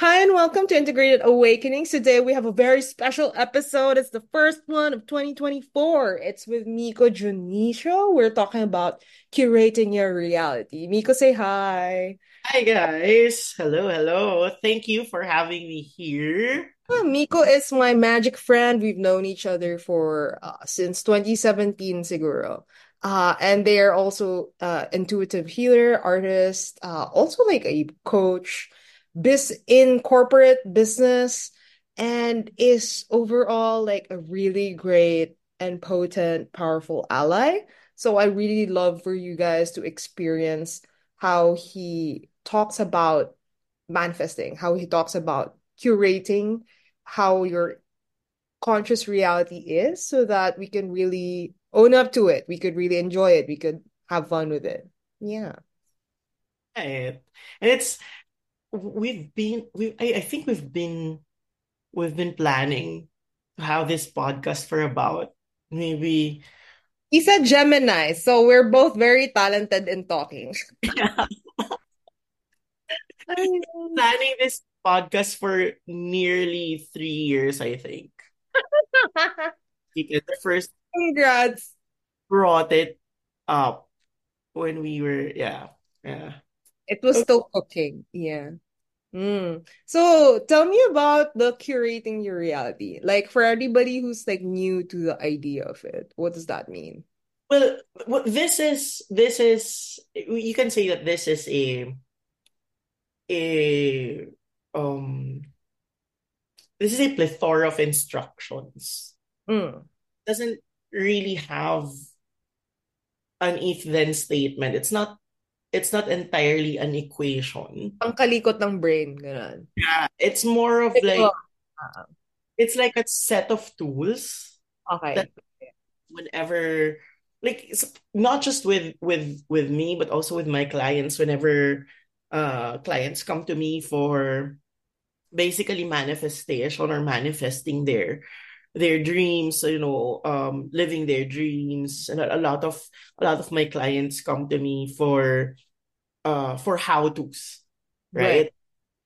Hi, and welcome to Integrated Awakenings. Today we have a very special episode. It's the first one of 2024. It's with Miqo Dionisio. We're talking about curating your reality. Miqo, say hi. Hi guys. Hello, hello. Thank you for having me here. Well, Miqo is my magic friend. We've known each other for uh, since 2017, siguro. Uh, and they are also uh, intuitive healer, artist, uh, also like a coach bis in corporate business and is overall like a really great and potent, powerful ally. So I really love for you guys to experience how he talks about manifesting, how he talks about curating how your conscious reality is so that we can really own up to it. We could really enjoy it. We could have fun with it. Yeah. And it's we've been we I, I think we've been we've been planning to have this podcast for about maybe He's a Gemini, so we're both very talented in talking. Yeah. planning this podcast for nearly three years, I think. Because the first Congrats. brought it up when we were yeah, yeah. It was still cooking. Yeah. Mm. So tell me about the curating your reality. Like for everybody who's like new to the idea of it, what does that mean? Well, well, this is this is you can say that this is a a um this is a plethora of instructions. Mm. Doesn't really have an if then statement. It's not it's not entirely an equation. Ang kalikot ng brain, ganun. Yeah, it's more of like it's like a set of tools Okay. whenever like not just with with with me but also with my clients whenever uh clients come to me for basically manifestation or manifesting their their dreams you know um living their dreams. And a, a lot of a lot of my clients come to me for uh for how to's Right. right?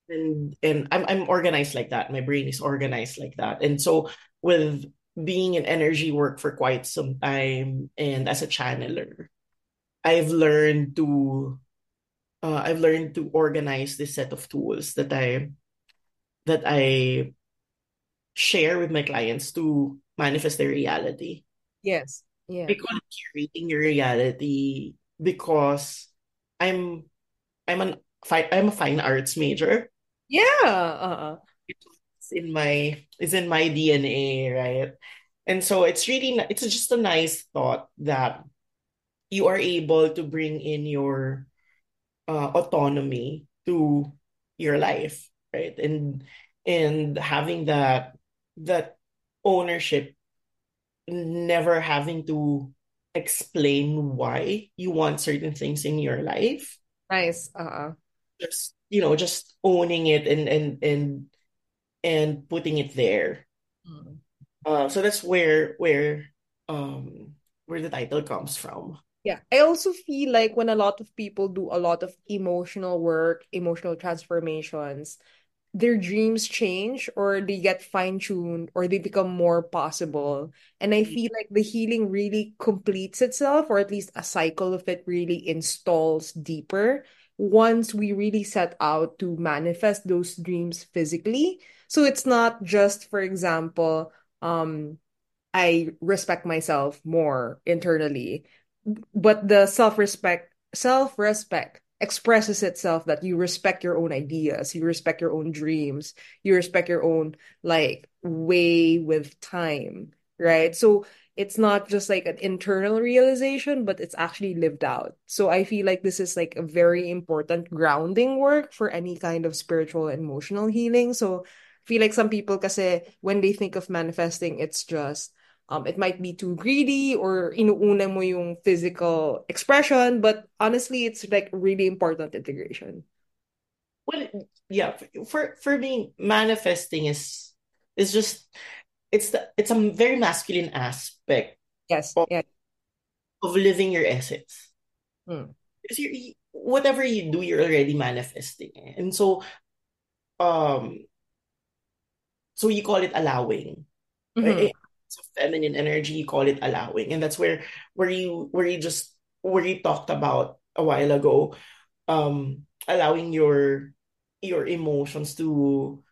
And and I'm I'm organized like that. My brain is organized like that. And so with being in energy work for quite some time and as a channeler I've learned to uh, I've learned to organize this set of tools that I that I share with my clients to manifest their reality. Yes. Yeah. We call it curating your reality because I'm I'm an fi- I'm a fine arts major. Yeah. Uh-uh. It's in my it's in my DNA, right? And so it's really it's just a nice thought that you are able to bring in your uh, autonomy to your life, right? And and having that that ownership, never having to explain why you want certain things in your life. Nice. Uh-uh. Just you know, just owning it and and and and putting it there. Mm. Uh, so that's where where um where the title comes from. Yeah, I also feel like when a lot of people do a lot of emotional work, emotional transformations, their dreams change or they get fine-tuned or they become more possible. And I feel like the healing really completes itself, or at least a cycle of it really installs deeper once we really set out to manifest those dreams physically. So it's not just, for example, um, I respect myself more internally but the self-respect self-respect expresses itself that you respect your own ideas you respect your own dreams you respect your own like way with time right? So it's not just like an internal realization but it's actually lived out. So i feel like this is like a very important grounding work for any kind of spiritual emotional healing. So I feel like some people kasi when they think of manifesting it's just um, it might be too greedy or inuuna mo yung physical expression, but honestly, it's like really important integration. Well, yeah, for for me, manifesting is is just it's the it's a very masculine aspect Yes, of, yeah. of living your essence. Hmm. Because you whatever you do, you're already manifesting. And so um so you call it allowing Mm-hmm. Eh, a feminine energy you call it allowing. And that's where where you where you just where you talked about a while ago um allowing your your emotions to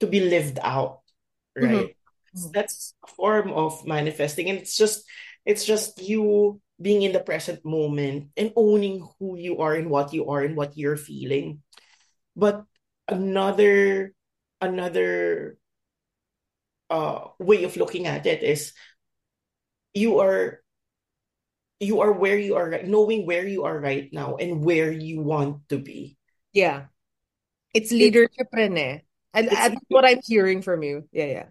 to be lived out Mm-hmm. right? That's a form of manifesting. And it's just it's just you being in the present moment and owning who you are and what you are and what you're feeling. But another another uh way of looking at it is you are you are where you are right knowing where you are right now and where you want to be Yeah. It's it, leadership rin eh. And, that's what I'm hearing from you. Yeah, yeah.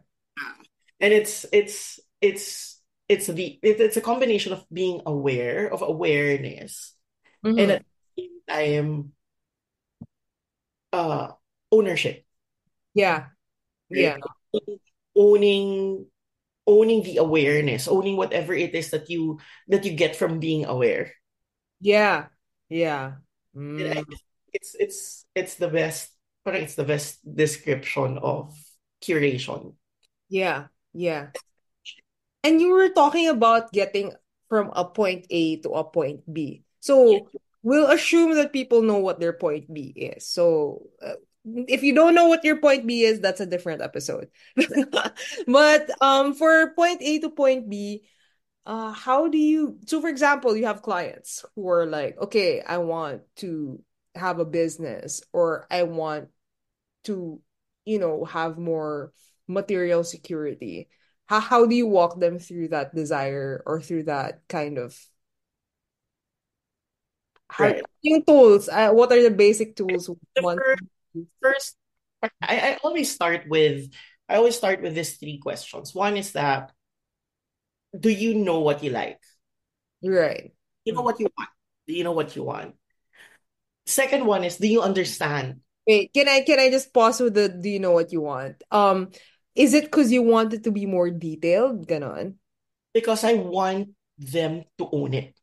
and it's it's it's it's the it, it's a combination of being aware of awareness and Mm-hmm. at the same time uh ownership Yeah. Yeah. Owning owning the awareness owning whatever it is that you that you get from being aware Yeah. Yeah. Mm. it's it's it's the best parang it's the best description of curation Yeah. Yeah. And you were talking about getting from a point A to a point B. Yeah. So we'll assume that people know what their point B is. So uh, if you don't know what your point B is, that's a different episode. But um, for point A to point B, uh, how do you? So for example, you have clients who are like, okay, I want to have a business, or I want to, you know, have more material security. How how do you walk them through that desire or through that kind of right yung tools? Uh, what are the basic tools one? First I, I always start with I always start with these three questions one is that do you know what you like Right. you know what you want do you know what you want second one is do you understand Wait, can I can I just pause with the do you know what you want? Um, is it because you want it to be more detailed? Ganon. because I want them to own it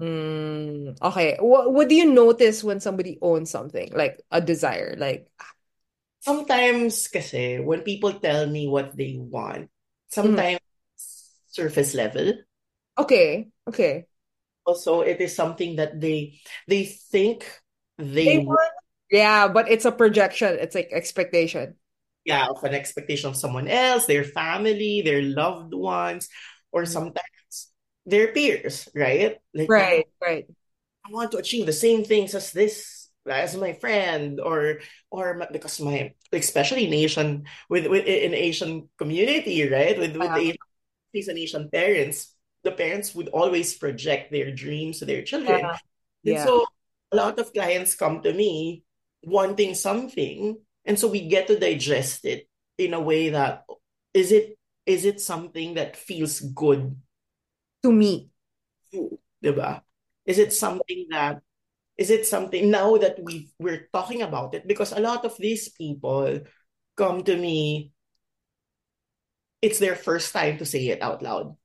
Mm, okay. What what do you notice when somebody owns something like a desire? Like, sometimes kasi when people tell me what they want mhm. sometimes surface level okay, okay. also it is something that they they think they They want yeah, but it's a projection. It's like expectation. yeah of an expectation of someone else their family their loved ones or Mhm. sometimes their peers right? Like Right, right. i want to achieve the same things as this as my friend or or ma- because my especially in asian with, with in asian community right? With with asian asian parents the parents would always project their dreams to their children. Yeah. so a lot of clients come to me wanting something, and so we get to digest it in a way that is it is it something that feels good To me. diba? Is it something that is it something now that we we're talking about it because a lot of these people come to me it's their first time to say it out loud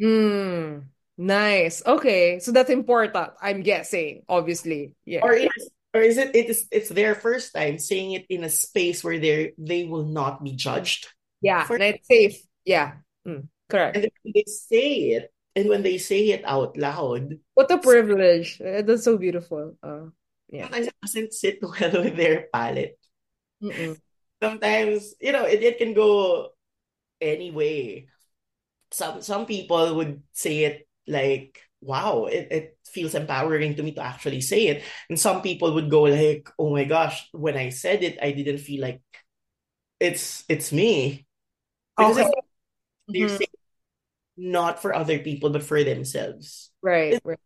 Mm, nice. Okay, so that's important. I'm guessing, obviously. yeah or is or is it it is it's their first time saying it in a space where they they will not be judged Yeah, for and it's safe. Yeah. Mm, And correct. then when they say it, and when they say it out loud, What a privilege. Uh, That's so beautiful. Uh, yeah. sometimes it doesn't sit well with their palate. Mm-mm. Sometimes, you know, it, it can go any way. Some some people would say it like, wow, it, it feels empowering to me to actually say it. And some people would go like, oh my gosh, when I said it, I didn't feel like it's it's me. Because Okay. Mhm. saying not for other people, but for themselves. Right, It's right.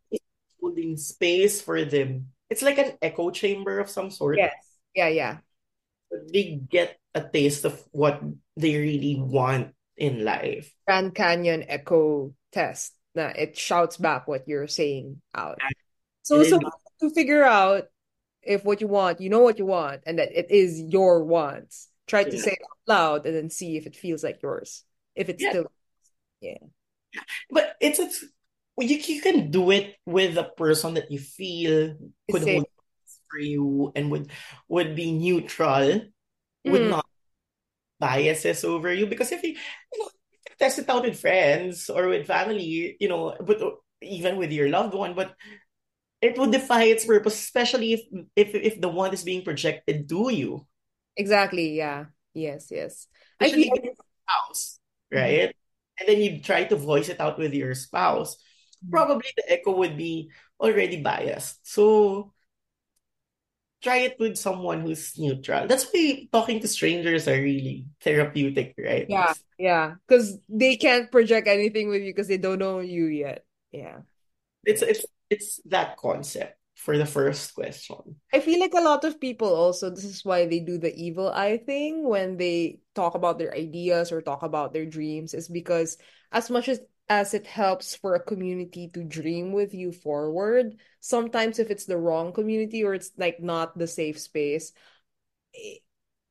holding space for them. It's like an echo chamber of some sort. Yes. Yeah, yeah. They get a taste of what they really want in life. Grand Canyon echo test. Na it shouts back what you're saying out. So, And so to figure out if what you want, you know what you want, and that it is your wants, try to yeah, say it out loud and then see if it feels like yours. If it's yeah. still, yeah. But it's it's you you can do it with a person that you feel could hold for you and would would be neutral. would Mhm. not biases over you because if you you know test it out with friends or with family, you know, but even with your loved one, but it would defy its purpose, especially if if if the one is being projected to you, Exactly. Yeah. Yes, yes. I feel especially with your spouse, Mhm. right? And then you try to voice it out with your spouse. Mm-hmm. Probably the echo would be already biased. So try it with someone who's neutral. That's why talking to strangers are really therapeutic, right? Yeah, yeah. Because they can't project anything with you because they don't know you yet. Yeah. It's it's it's that concept for the first question. I feel like a lot of people also, this is why they do the evil eye thing when they talk about their ideas or talk about their dreams, is because as much as as it helps for a community to dream with you forward, sometimes if it's the wrong community or it's like not the safe space,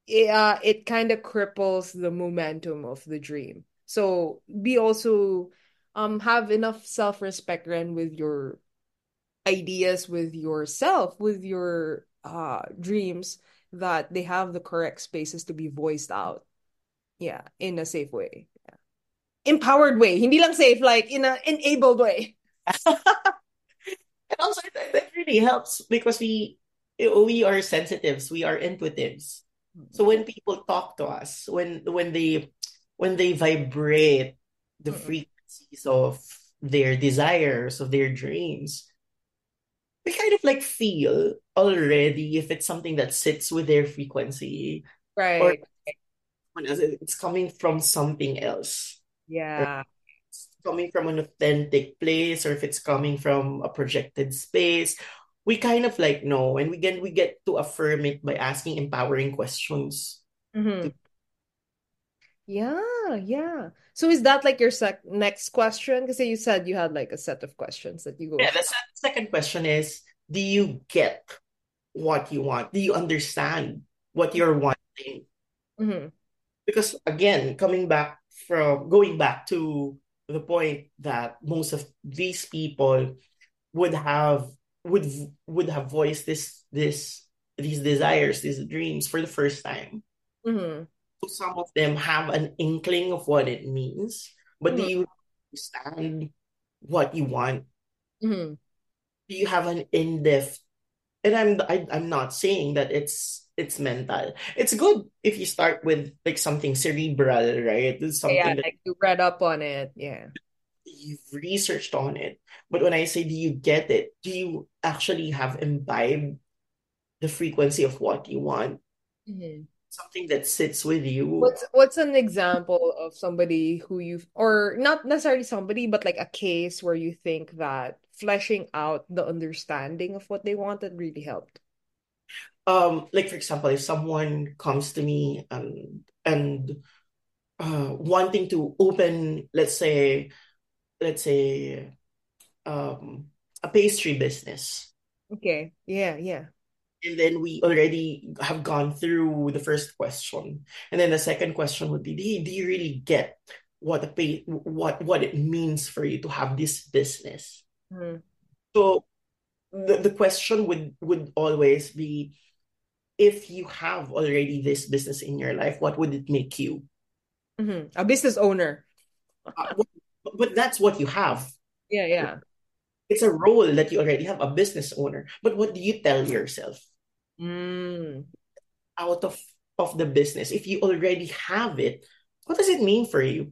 it, uh, it kind of cripples the momentum of the dream. So be also um have enough self-respect and with your ideas with yourself, with your uh dreams that they have the correct spaces to be voiced out. Yeah, in a safe way. Yeah. Empowered way. Hindi lang safe, like in a enabled way. And also that, that really helps because we we are sensitives, we are intuitives. So when people talk to us, when when they when they vibrate the frequencies of their desires, of their dreams, we kind of like feel already if it's something that sits with their frequency or Right. when it's coming from something else. Or Yeah. it's coming from an authentic place or if it's coming from a projected space. We kind of like know and we get we get to affirm it by asking empowering questions. Mm-hmm. Yeah, yeah. So is that like your sec next question? Because you said you had like a set of questions that you go Yeah, the se- second question is, do you get what you want? Do you understand what you're wanting? Mm-hmm. Because again, coming back from going back to the point that most of these people would have would would have voiced this this these desires, these dreams for the first time. Mm-hmm. So some of them have an inkling of what it means, but do Mm-hmm. you understand what you want? Mm-hmm. Do you have an in-depth and I'm I, I'm not saying that it's it's mental. It's good if you start with like something cerebral, right? It's Yeah, something that like you read up on it. Yeah. you've researched on it. But when I say do you get it, do you actually have imbibed the frequency of what you want? Mm-hmm. Something that sits with you. What's what's an example of somebody who you've or not necessarily somebody, but like a case where you think that fleshing out the understanding of what they wanted really helped? Um, like for example, if someone comes to me and and uh wanting to open, let's say, let's say um a pastry business Okay. Yeah, yeah. And then we already have gone through the first question. And then the second question would be, do you, do you really get what a pay, what what it means for you to have this business? Mm-hmm. So the, the question would would always be, if you have already this business in your life, what would it make you? Mm-hmm. A business owner. Uh, but that's what you have. Yeah, yeah. It's a role that you already have, a business owner. But what do you tell yourself? Mm. out of of the business if you already have it what does it mean for you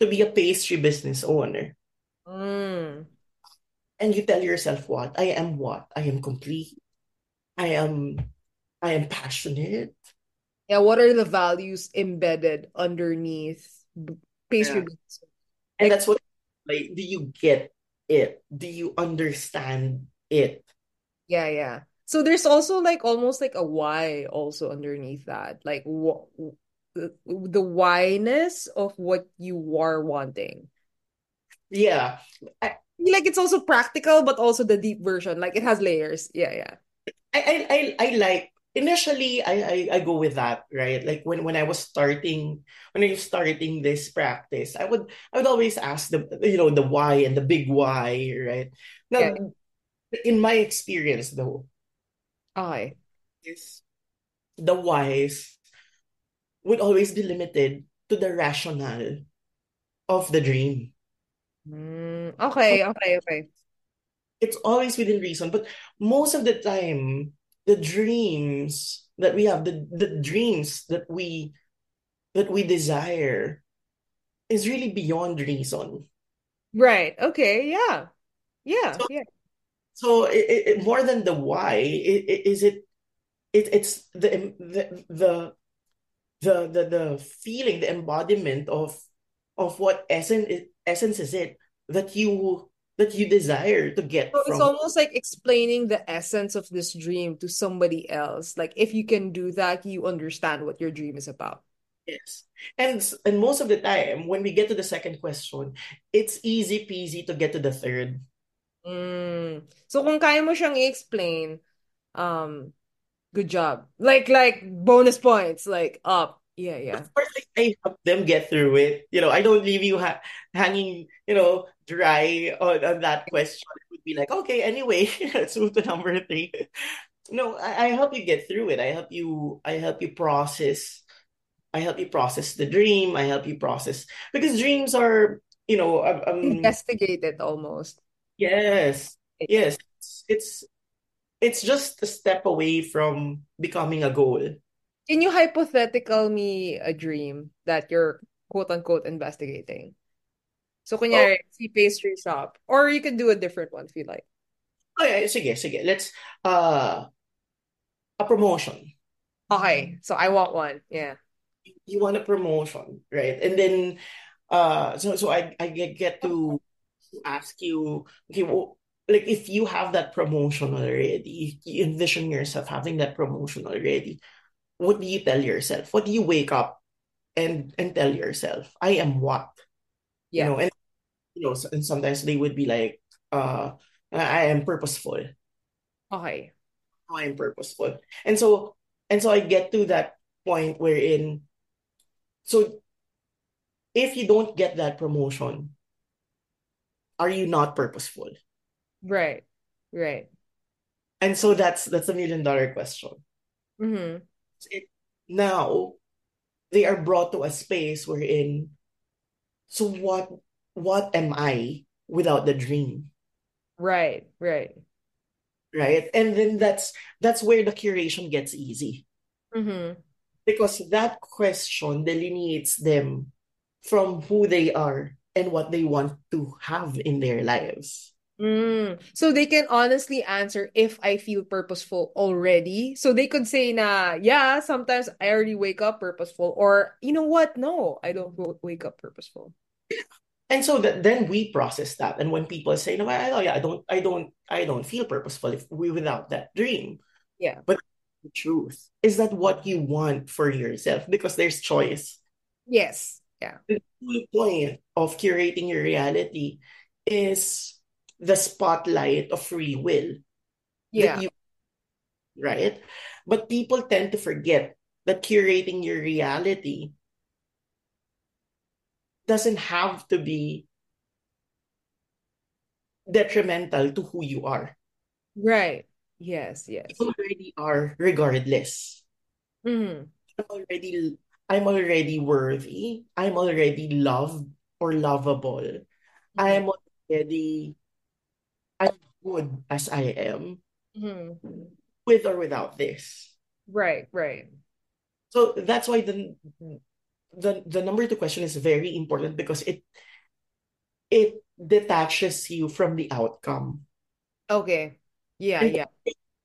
to be a pastry business owner Mm. and you tell yourself what i am what i am complete i am i am passionate Yeah, what are the values embedded underneath pastry Yeah. business? and Like, that's what like do you get it do you understand it yeah, yeah. So there's also like almost like a why also underneath that. Like what the, the whyness of what you are wanting. yeah i like it's also practical, but also the deep version. Like it has layers. Yeah, yeah. i i, I, I like initially I, I i go with that right like when when i was starting when i was starting this practice i would i would always ask the you know the why and the big why right Yeah. now in my experience though Okay. is the wise would always be limited to the rationale of the dream. Mm, okay, okay, okay. It's always within reason, but most of the time, the dreams that we have, the, the dreams that we that we desire is really beyond reason. Right. Okay. Yeah. Yeah. So, Yeah. So it, it, more than the why, it, is it, it it's the the the the the, the feeling, the embodiment of of what essence essence is it that you that you desire to get so from it's almost like explaining the essence of this dream to somebody else. Like if you can do that you understand what your dream is about. Yes. And and most of the time when we get to the second question it's easy peasy to get to the third mm. so kung kaya mo siyang i-explain um good job. Like like bonus points like up. Yeah yeah. Of course I help them get through it. You know I don't leave you ha- hanging you know dry on, on that question. It would be like okay anyway let's move to number three. No I, I help you get through it. I help you I help you process I help you process the dream. I help you process because dreams are you know um, um investigated almost yes yes. It's, it's it's just a step away from becoming a goal. Can you hypothetical me a dream that you're quote unquote investigating? So kunyari oh. si pastry shop or you can do a different one if you like. Oh yeah, okay sige sige. Let's uh a promotion. Okay so I want one yeah. You want a promotion right? And then uh so so I I get to ask you okay well like if you have that promotion already you envision yourself having that promotion already what do you tell yourself? What do you wake up and and tell yourself? I am what? Yeah. you know and you know and sometimes they would be like uh i am purposeful. Okay. I am purposeful. And so and so i get to that point wherein so if you don't get that promotion are you not purposeful Right. Right. And so that's that's a million dollar question. Mm-hmm. It, now they are brought to a space wherein so what what am I without the dream? Right, right. Right. And then that's that's where the curation gets easy. Mm-hmm. Because that question delineates them from who they are and what they want to have in their lives. Mm. So they can honestly answer if I feel purposeful already. So they could say na, yeah, sometimes I already wake up purposeful or you know what? No, I don't wake up purposeful. And so that then we process that. And when people say, no, I, oh, yeah, I don't, I don't, I don't feel purposeful if we without that dream. Yeah. But the truth is that what you want for yourself because there's choice. Yes. Yeah. The whole point of curating your reality is the spotlight of free will. Yeah. You, right? But people tend to forget that curating your reality doesn't have to be detrimental to who you are. Right. Yes, yes. You already are regardless. Mm-hmm. I'm already I'm already worthy. I'm already loved or lovable. Mm-hmm. I am already I'm good as I am mm-hmm. with or without this. Right, right. So that's why the the the number two question is very important because it it detaches you from the outcome. Okay. Yeah, and yeah.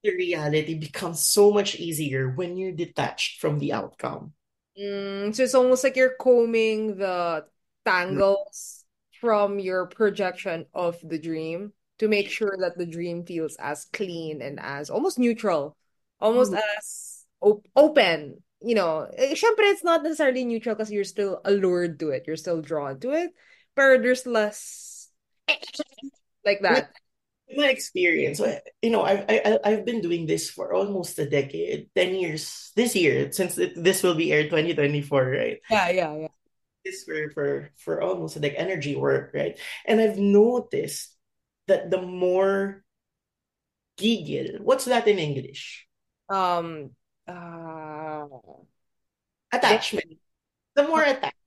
The reality becomes so much easier when you're detached from the outcome. Mm, so it's almost like you're combing the tangles from your projection of the dream to make sure that the dream feels as clean and as almost neutral, almost mm. as op- open. You know, eh, syempre it's not necessarily neutral because you're still allured to it, you're still drawn to it, but there's less like that. My experience, you know, I've I, I've been doing this for almost a decade, ten years this year since it, this will be aired twenty twenty four, right? Yeah, yeah, yeah. This for for for almost like energy work, right? And I've noticed that the more gigil, what's that in English? Um, uh, attachment. The more attached,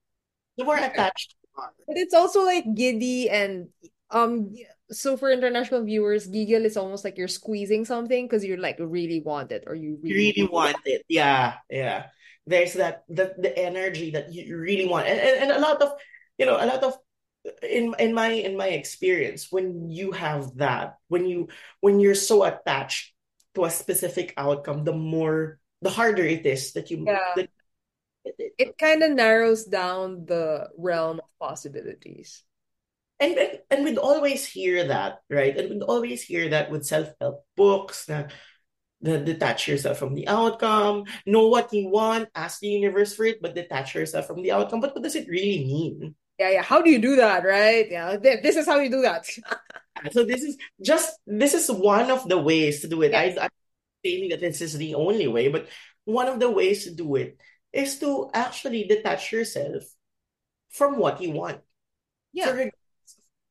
the more attached. But it's also like giddy and um so for international viewers, gigil is almost like you're squeezing something because you're like really want it or you really really want it. Yeah, yeah. There's that the the energy that you really want. And, and and a lot of, you know, a lot of in in my in my experience, when you have that, when you when you're so attached to a specific outcome, the more the harder it is that you yeah. that It kind of narrows down the realm of possibilities. And, and and we'd always hear that, right? And we'd always hear that with self-help books that detach yourself from the outcome, know what you want, ask the universe for it, but detach yourself from the outcome. But what does it really mean? Yeah, yeah. How do you do that, right? Yeah, th- this is how you do that. So this is just this is one of the ways to do it. I, Yes. I'm saying that this is the only way, but one of the ways to do it is to actually detach yourself from what you want. Yeah. y-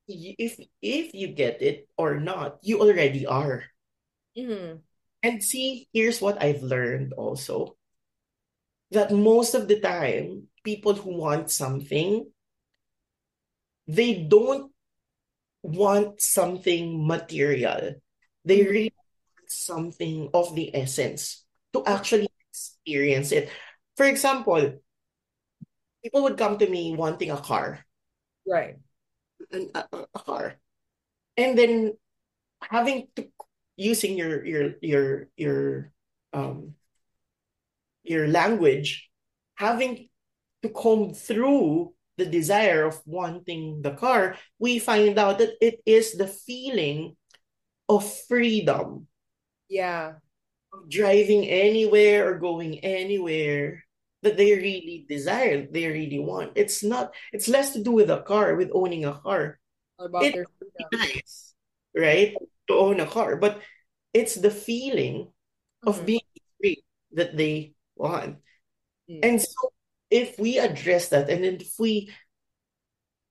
if if you get it or not, you already are. hmm And see, here's what I've learned also that most of the time, people who want something, they don't want something material. They hmm really want something of the essence to actually experience it. For example, people would come to me wanting a car, Right. A, car, and then having to using your your your your um your language, having to comb through the desire of wanting the car, we find out that it is the feeling of freedom, Yeah. of driving anywhere or going anywhere that they really desire, they really want. It's not, it's less to do with a car, with owning a car. About It's their nice, right? To own a car, but it's the feeling of Mhm. being free that they want. Mm. And so if we address that and if we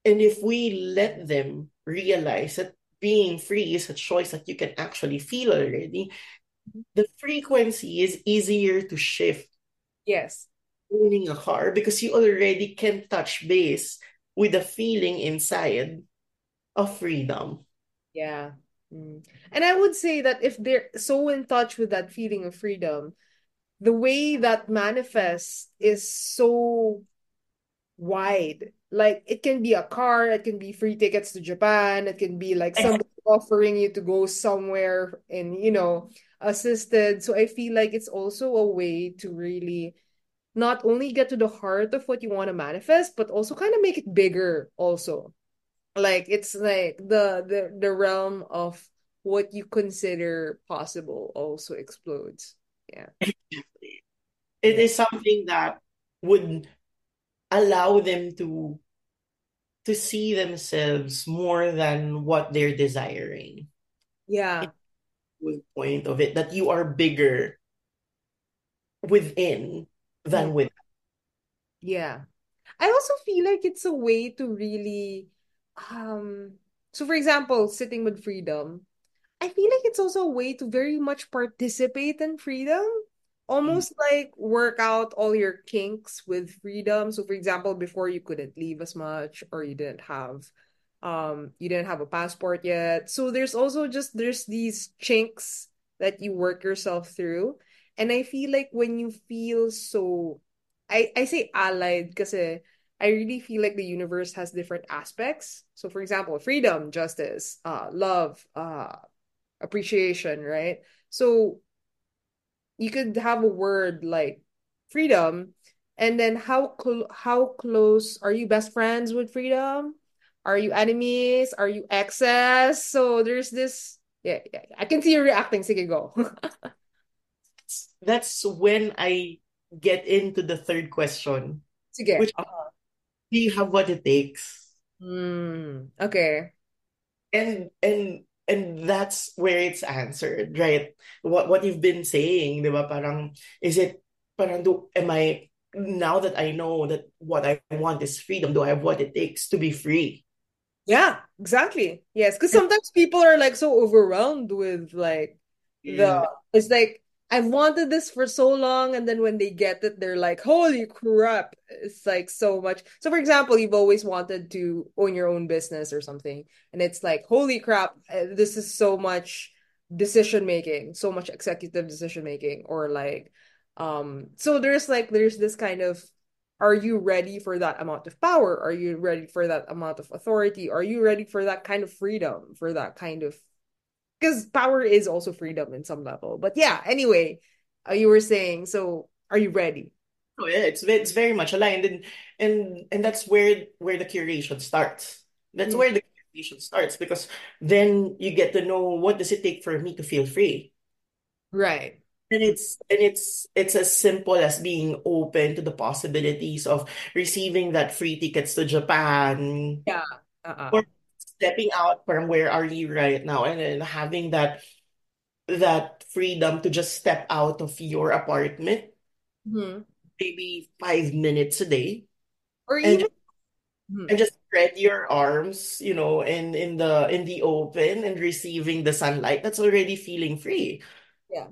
and if we let them realize that being free is a choice that you can actually feel already, the frequency is easier to shift Yes. Owning a car because you already can touch base with the feeling inside of freedom. Yeah. Mm. And I would say that if they're so in touch with that feeling of freedom, the way that manifests is so wide. Like it can be a car, it can be free tickets to Japan, it can be like somebody offering you to go somewhere and, you know, assisted. So I feel like it's also a way to really not only get to the heart of what you want to manifest, but also kind of make it bigger also. Like it's like the the the realm of what you consider possible also explodes. Yeah. It Yeah. something that would allow them to to see themselves more than what they're desiring. Yeah. Whole point of it that you are bigger within Than with Yeah. I also feel like it's a way to really um so for example, sitting with freedom, I feel like it's also a way to very much participate in freedom. Almost like work out all your kinks with freedom. So for example, before you couldn't leave as much or you didn't have um you didn't have a passport yet. So there's also just there's these chinks that you work yourself through. And I feel like when you feel so I I say allied because I really feel like the universe has different aspects. So for example, freedom, justice, uh love, uh appreciation, right? So you could have a word like freedom, and then how cl how close are you best friends with freedom? Are you enemies? Are you exes? So there's this. Yeah, yeah, I can see you reacting. Sige, go. that's when I get into the third question, Sige. which do you have what it takes? Hmm. Okay. And and and that's where it's answered, right? What what you've been saying, di ba? Parang is it parang do am I now that I know that what I want is freedom, do I have what it takes to be free? Yeah, exactly. Yes, because sometimes people are like so overwhelmed with like the yeah, it's like I've wanted this for so long, and then when they get it, they're like, "Holy crap!" It's like so much. So, for example, you've always wanted to own your own business or something, and it's like, "Holy crap! uh, This is so much decision making, so much executive decision making," or like, um, so there's like there's this kind of, are you ready for that amount of power? Are you ready for that amount of authority? Are you ready for that kind of freedom? For that kind of because power is also freedom in some level. But yeah, anyway, uh, you were saying, so are you ready? Oh yeah, it's it's very much aligned, and and and that's where where the curation starts. That's Mm, where the curation starts because then you get to know what does it take for me to feel free. Right. And it's and it's it's as simple as being open to the possibilities of receiving that free tickets to Japan Yeah. Uh-uh. or stepping out from where are you right now and then having that that freedom to just step out of your apartment Mhm. maybe five minutes a day Or and even, just, Mhm. and just spread your arms, you know, in in the in the open and receiving the sunlight. That's already feeling free. yeah.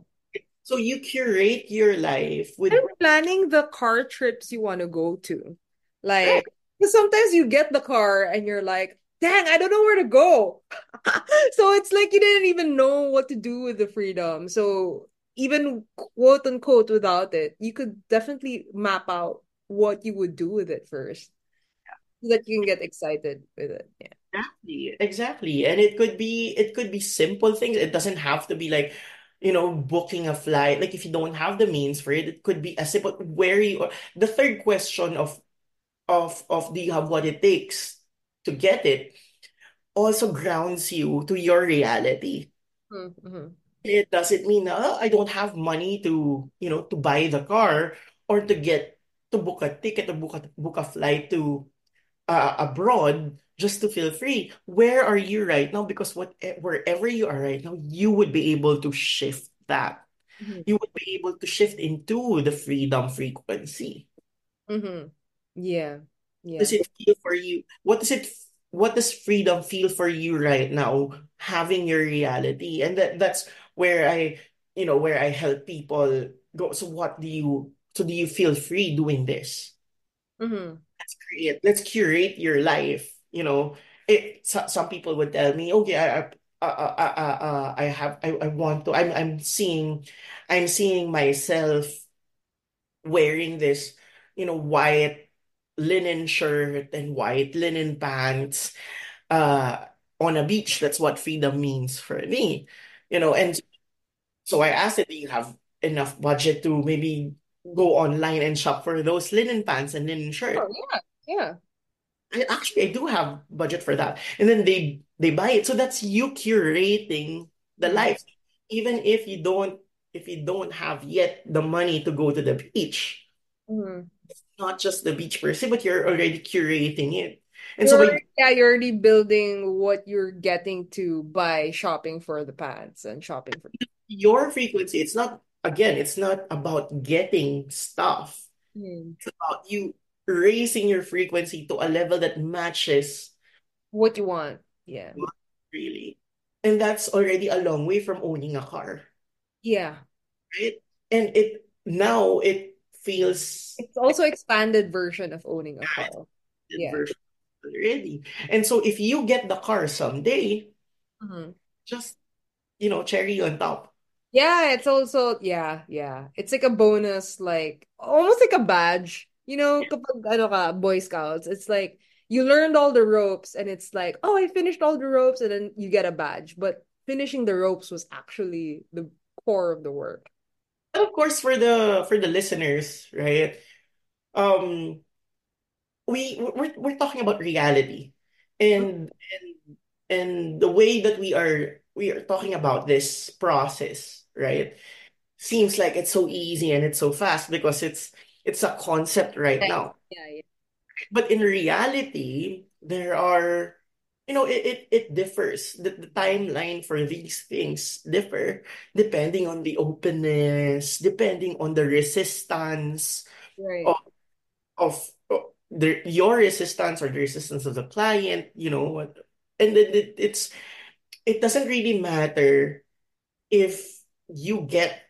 So you curate your life with And planning the car trips you want to go to. Like, sometimes you get the car and you're like, dang, I don't know where to go. So it's like you didn't even know what to do with the freedom. So even quote unquote without it, you could definitely map out what you would do with it first so that you can get excited with it. Yeah. Exactly, exactly. And it could be it could be simple things. It doesn't have to be like, you know, booking a flight. Like if you don't have the means for it, it could be as simple where you the third question of of of do you have what it takes to get it also grounds you to your reality. Mm-hmm. It doesn't mean uh, I don't have money to, you know, to buy the car or to get to book a ticket, to book a book a flight to uh, abroad just to feel free. Where are you right now? Because what wherever you are right now, you would be able to shift that. Mm-hmm. You would be able to shift into the freedom frequency. Mm-hmm. Yeah. Does it feel for you? What does it what does freedom feel for you right now having your reality? And that that's where I, you know, where I help people go. So what do you so do you feel free doing this? Mm-hmm. let's create let's curate your life you know it so, some people would tell me okay I I uh, uh, uh, uh, uh, I have I, I want to I'm I'm seeing I'm seeing myself wearing this you know white linen shirt and white linen pants uh on a beach that's what freedom means for me you know and so I asked if you have enough budget to maybe go online and shop for those linen pants and linen Oh, shirt yeah. Yeah. I, actually, I do have budget for that. And then they they buy it. So that's you curating the Mm-hmm. life. Even if you don't if you don't have yet the money to go to the beach, Mm-hmm. Not just the beach per se, but you're already curating it. And so You're by yeah, you're already building what you're getting to by shopping for the pants and shopping for your frequency, it's not again, it's not about getting stuff. Hmm. It's about you raising your frequency to a level that matches what you want. Yeah. really. And that's already a long way from owning a car. Yeah. right? And it now it feels It's also expanded version of owning a car. Yeah. already. And so if you get the car someday, hmm just you know, cherry on top. Yeah, it's also yeah, yeah. It's like a bonus, like almost like a badge. You know, kapag ano ka, Boy Scouts, it's like you learned all the ropes and it's like, oh, I finished all the ropes and then you get a badge. But finishing the ropes was actually the core of the work. Of course for the for the listeners, right? Um we we're we're talking about reality. And and and the way that we are we are talking about this process, right? Seems like it's so easy and it's so fast because it's it's a concept right Right. now. Yeah, yeah. But in reality, there are, you know, it, it, it differs. The, the timeline for these things differ depending on the openness, depending on the resistance Right. of, of, the, your resistance or the resistance of the client, you know, what and then it, it's it doesn't really matter if you get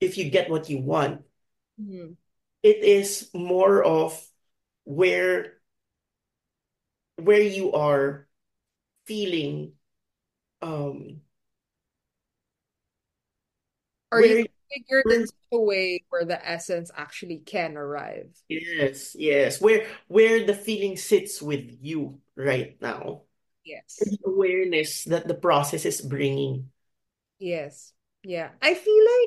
if you get what you want. Mhm. It is more of where where you are feeling um Or you figured in such a way where the essence actually can arrive. yes, yes, where where the feeling sits with you right now. Yes. The awareness that the process is bringing. Yes. Yeah. I feel like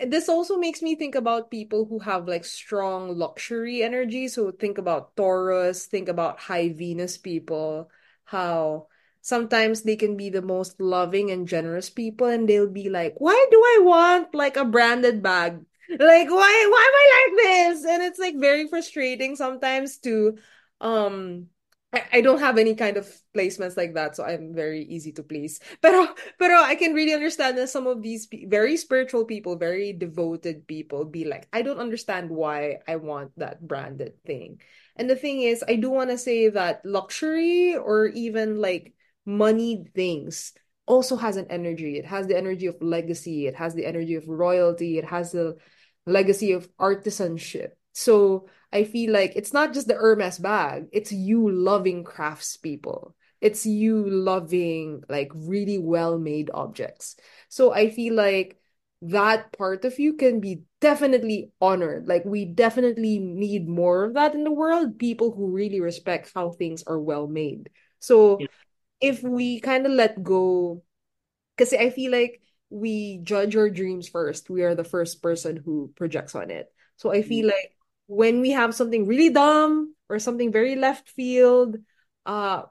this also makes me think about people who have like strong luxury energy. So think about Taurus, think about high Venus people, how sometimes they can be the most loving and generous people, and they'll be like, Why do I want like a branded bag? Like, why why am I like this? And it's like very frustrating sometimes to um I, I don't have any kind of placements like that, so I'm very easy to please. Pero, pero I can really understand that some of these very spiritual people, very devoted people, be like, I don't understand why I want that branded thing. And the thing is, I do want to say that luxury or even like money things also has an energy. It has the energy of legacy. It has the energy of royalty. It has the legacy of artisanship. So I feel like it's not just the Hermes bag, it's you loving craftspeople. It's you loving like really well-made objects. So I feel like that part of you can be definitely honored. Like we definitely need more of that in the world, people who really respect how things are well made. So Yeah. if we kind of let go because I feel like we judge our dreams first. We are the first person who projects on it. So I feel mm. like when we have something really dumb or something very left field, uh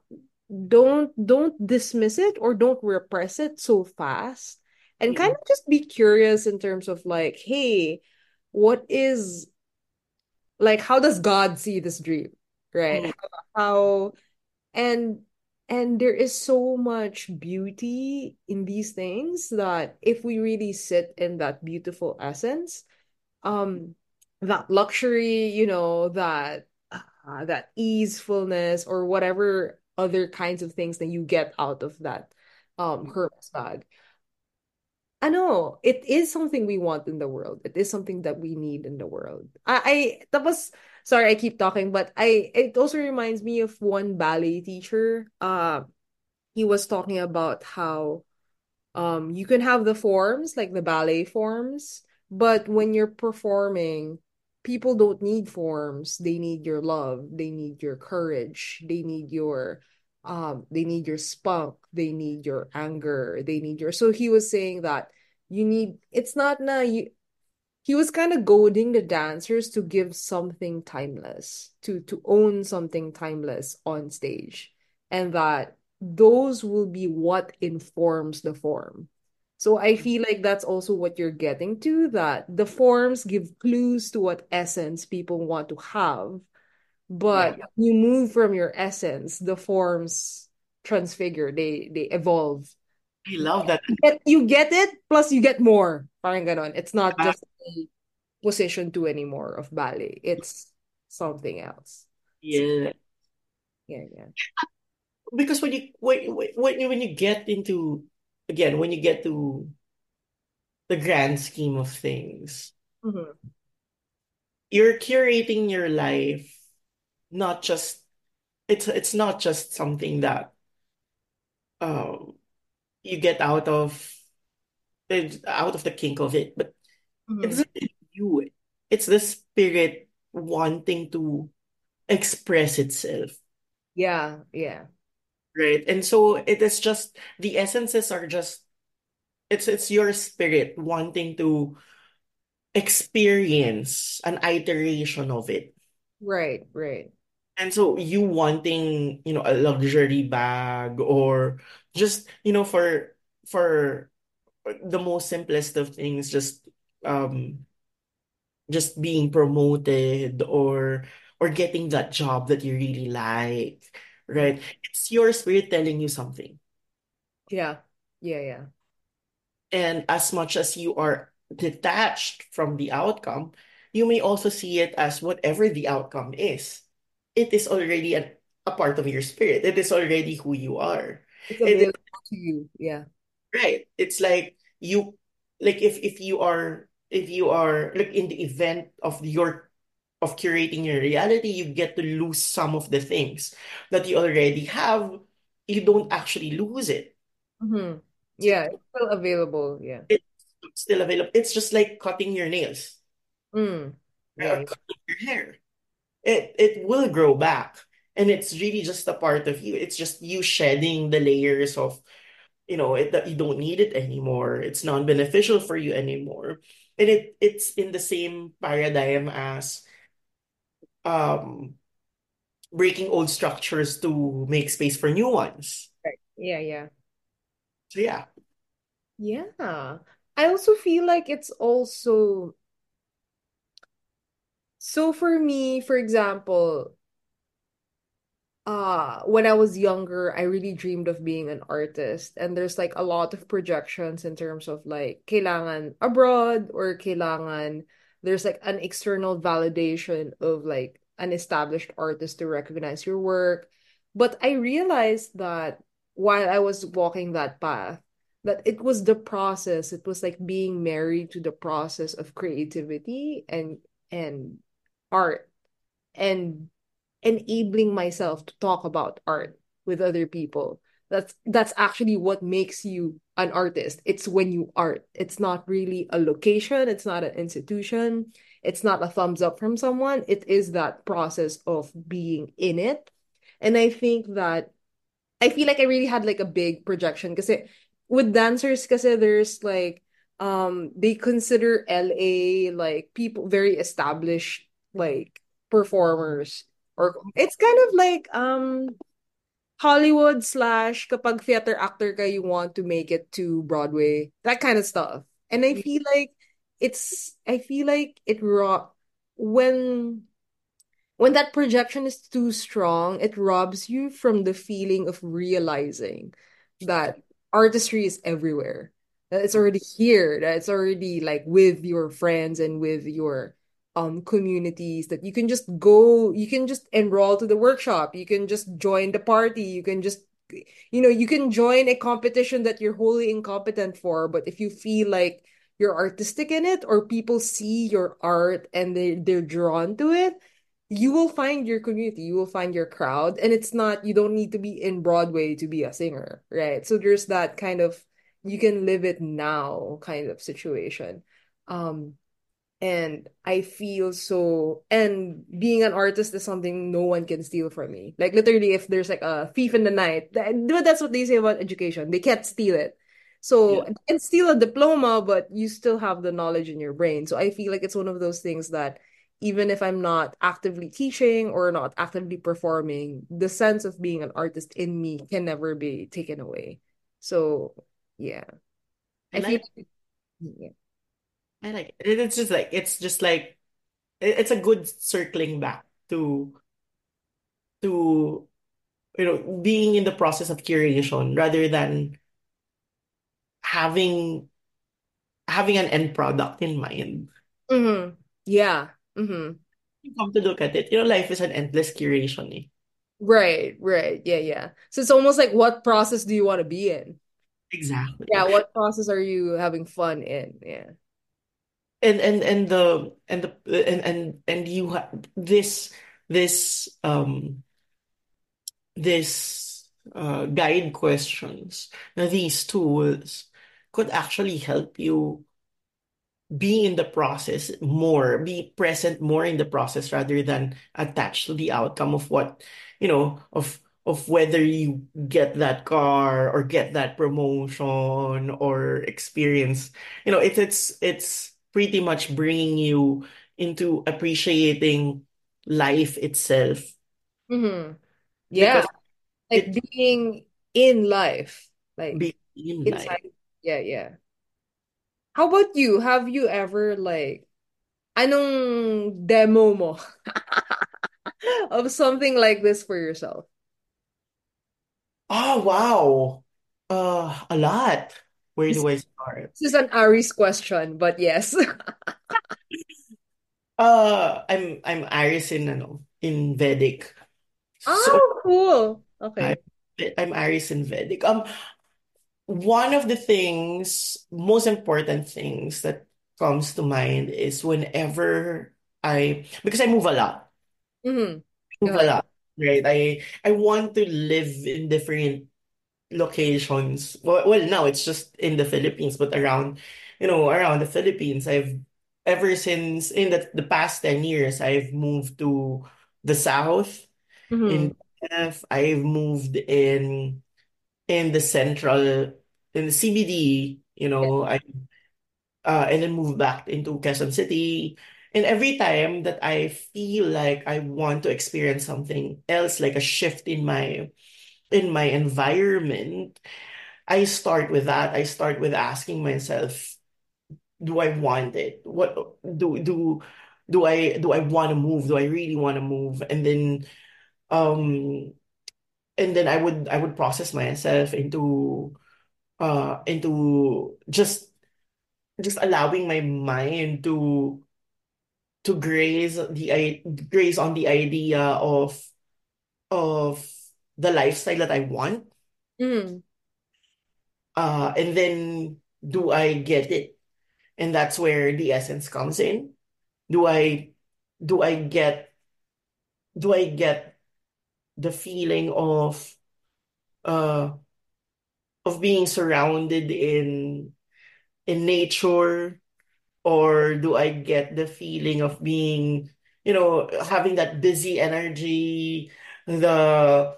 don't don't dismiss it or don't repress it so fast. And kind of just be curious in terms of like, hey, what is like how does God see this dream? Right? Mm. How, how and and there is so much beauty in these things that if we really sit in that beautiful essence um that luxury you know that uh, that easefulness or whatever other kinds of things that you get out of that um Hermes bag I know it is something we want in the world. It is something that we need in the world. I, I that was sorry I keep talking, but I it also reminds me of one ballet teacher. Uh, he was talking about how um you can have the forms like the ballet forms, but when you're performing, people don't need forms. They need your love. They need your courage. They need your um they need your spunk. They need your anger. They need your so he was saying that you need it's not na you he was kind of goading the dancers to give something timeless, to to own something timeless on stage, and that those will be what informs the form. So I feel like that's also what you're getting to, that the forms give clues to what essence people want to have, Yeah. but you move from your essence, the forms transfigure, they they evolve. I love that. get you get it plus you get more. Parang ganon. It's not just a position two anymore of ballet. It's something else. So Yeah. yeah yeah. Because when you when when you when you get into again when you get to the grand scheme of things, Mhm. you're curating your life not just it's it's not just something that um you get out of out of the kink of it, but it's Mhm. not you. It's the spirit wanting to express itself, yeah yeah right? And so it is just the essences are just it's it's your spirit wanting to experience an iteration of it. right right And so you wanting, you know, a luxury bag or just, you know, for for the most simplest of things, just um just being promoted or or getting that job that you really like. Right? It's your spirit telling you something. yeah yeah yeah And as much as you are detached from the outcome, you may also see it as whatever the outcome is. It is already an, a part of your spirit. It is already who you are. it's It to you yeah right. It's like you like if if you are if you are like in the event of your of curating your reality, you get to lose some of the things that you already have. You don't actually lose it. Mm-hmm. Yeah, it's still available. Yeah. It's still available. It's just like cutting your nails Mm. Yeah. or cutting your hair. It it will grow back. And it's really just a part of you. It's just you shedding the layers of, you know, it, that you don't need it anymore. It's non-beneficial for you anymore. And it it's in the same paradigm as um breaking old structures to make space for new ones. Right. Yeah, yeah. So yeah. Yeah. I also feel like it's also so for me, for example, uh when I was younger, I really dreamed of being an artist. And there's like a lot of projections in terms of like kailangan abroad or kailangan there's like an external validation of like an established artist to recognize your work. But I realized that while I was walking that path, that it was the process. It was like being married to the process of creativity and and art and enabling myself to talk about art with other people. That's that's actually what makes you an artist. It's when you art. It's not really a location, it's not an institution, it's not a thumbs up from someone. It is that process of being in it. And I think that I feel like I really had like a big projection because with dancers because there's like um they consider LA like people very established like performers or it's kind of like um Hollywood slash kapag theater actor ka you want to make it to Broadway that kind of stuff and I mm-hmm. feel like it's I feel like it raw when when that projection is too strong, it robs you from the feeling of realizing that artistry is everywhere. That it's already here, that it's already like with your friends and with your um communities that you can just go, you can just enroll to the workshop, you can just join the party, you can just you know, you can join a competition that you're wholly incompetent for, but if you feel like you're artistic in it or people see your art and they they're drawn to it you will find your community, you will find your crowd, and it's not, you don't need to be in Broadway to be a singer, right? So there's that kind of you can live it now kind of situation. Um, and I feel so, and being an artist is something no one can steal from me. Like literally, if there's like a thief in the night, that, that's what they say about education. They can't steal it. So Yeah. can steal a diploma, but you still have the knowledge in your brain. So I feel like it's one of those things that even if I'm not actively teaching or not actively performing, the sense of being an artist in me can never be taken away. So yeah, I I feel like yeah. I like it. It's just like it's just like it- it's a good circling back to to you know being in the process of curation rather than having having an end product in mind. Mm-hmm. Yeah. Mm-hmm. You come to look at it, you know, life is an endless curation. Eh? Right, right. Yeah, yeah. So it's almost like what process do you want to be in? Exactly. Yeah, what process are you having fun in? Yeah. And and and the and the and and and you have this this um this uh guide questions, these tools could actually help you be in the process more, be present more in the process rather than attached to the outcome of what, you know, of of whether you get that car or get that promotion or experience. You know, it's it's it's pretty much bringing you into appreciating life itself Mm-hmm. Yeah, because like it being in life, like being in life. Yeah, yeah. How about you? Have you ever like anong demo mo of something like this for yourself? Oh wow. Uh a lot. Where do I start? this is an Aries question, but yes. Uh, I'm I'm Aries in ano, in Vedic. So Oh, cool. Okay. I'm Aries in Vedic. Um, one of the things, most important things that comes to mind is whenever I because I move a lot. Mm-hmm. Move a lot, right? I I want to live in different locations. Well, well, now it's just in the Philippines, but around, you know, around the Philippines, I've ever since in the the past 10 years, I've moved to the south Mm-hmm. in F. I've moved in in the central in the CBD, you know, I uh and then moved back into Quezon City. And every time that I feel like I want to experience something else, like a shift in my in my environment, I start with that. I start with asking myself, do I want it? What do do do I do I want to move? Do I really want to move? And then um and then I would I would process myself into uh into just just allowing my mind to to graze the i graze on the idea of of the lifestyle that I want. Mm-hmm. Uh and then do I get it? And that's where the essence comes in. Do I do I get do I get the feeling of uh of being surrounded in in nature or do I get the feeling of being you know having that busy energy the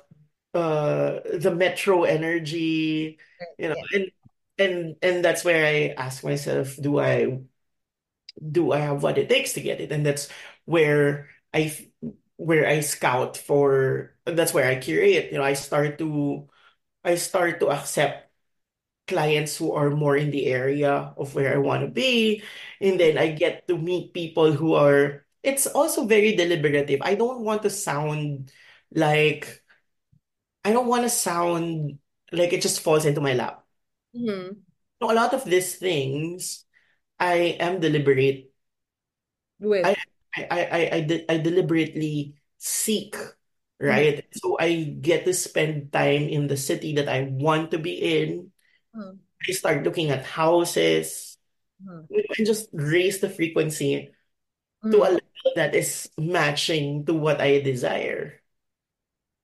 uh the metro energy you know Yeah. and and and that's where I ask myself do I do I have what it takes to get it? And that's where I where I scout for that's where I curate. You know, I start to I start to accept clients who are more in the area of where I want to be. And then I get to meet people who are it's also very deliberative. I don't want to sound like I don't want to sound like it just falls into my lap. Mm-hmm. No, a lot of these things I am deliberate With. I I I I, de- I deliberately seek, Mm-hmm. right? So I get to spend time in the city that I want to be in. I start looking at houses Mm-hmm. and just raise the frequency to a Mm-hmm. level that is matching to what I desire.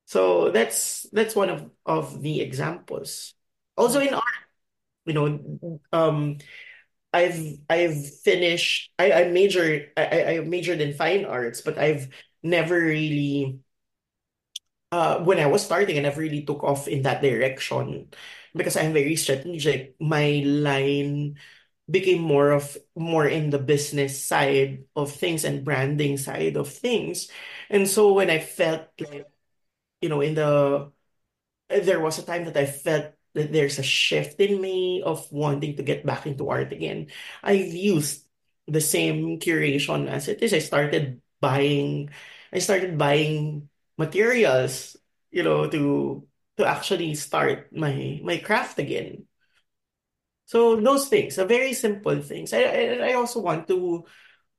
So that's that's one of, of the examples. Also in art, you know, um, I've I've finished I, I majored I, I majored in fine arts, but I've never really uh when I was starting I never really took off in that direction because I'm very strategic. My line became more of more in the business side of things and branding side of things. And so when I felt like, you know, in the there was a time that I felt that there's a shift in me of wanting to get back into art again. I've used the same curation as it is. I started buying, I started buying materials, you know, to to actually start my my craft again. So those things, are very simple things. I I I also want to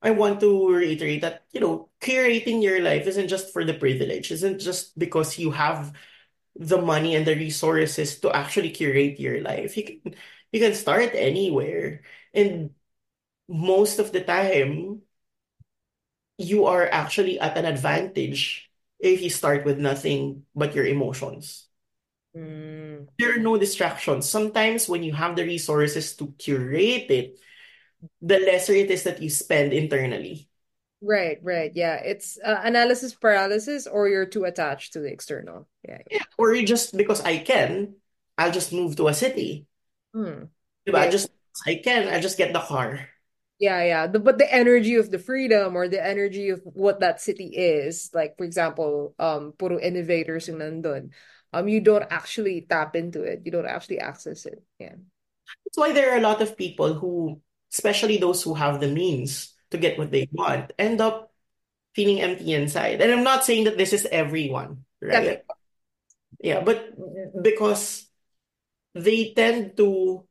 I want to reiterate that, you know, curating your life isn't just for the privilege, isn't just because you have the money and the resources to actually curate your life. You can you can start anywhere. And most of the time, you are actually at an advantage if you start with nothing but your emotions. Mm. There are no distractions. Sometimes when you have the resources to curate it, the lesser it is that you spend internally. Right, right. Yeah. It's uh, analysis paralysis or you're too attached to the external. Yeah. Yeah. Or you just because I can, I'll just move to a city. Hmm. Yeah. Just I can, I just get the car. Yeah, yeah. The, but the energy of the freedom or the energy of what that city is, like for example, um, puro innovators in nandun, um, you don't actually tap into it. You don't actually access it. Yeah. That's why there are a lot of people who, especially those who have the means to get what they want, end up feeling empty inside. And I'm not saying that this is everyone, right? Yeah, but because they tend to,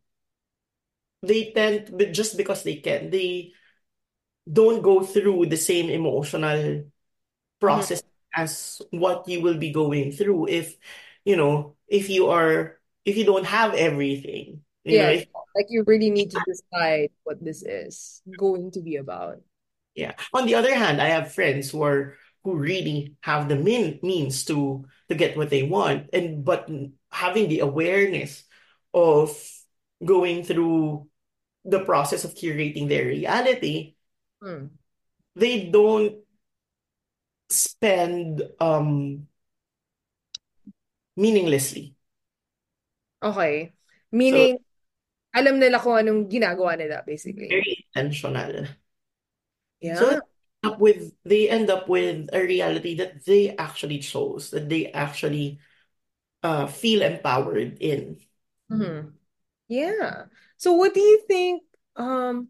they tend, but just because they can, they don't go through the same emotional process mm-hmm. as what you will be going through if, you know, if you are, if you don't have everything. You know, Yeah. if Like you really need to decide what this is going to be about. Yeah. On the other hand, I have friends who are who really have the mean, means to to get what they want, and but having the awareness of going through the process of curating their reality, Hmm. they don't spend um meaninglessly. Okay. So Meaning, alam nila kung anong ginagawa nila, basically. very intentional. Yeah. it up with they end up with a reality that they actually chose, that they actually uh feel empowered in. hmm Yeah. So what do you think um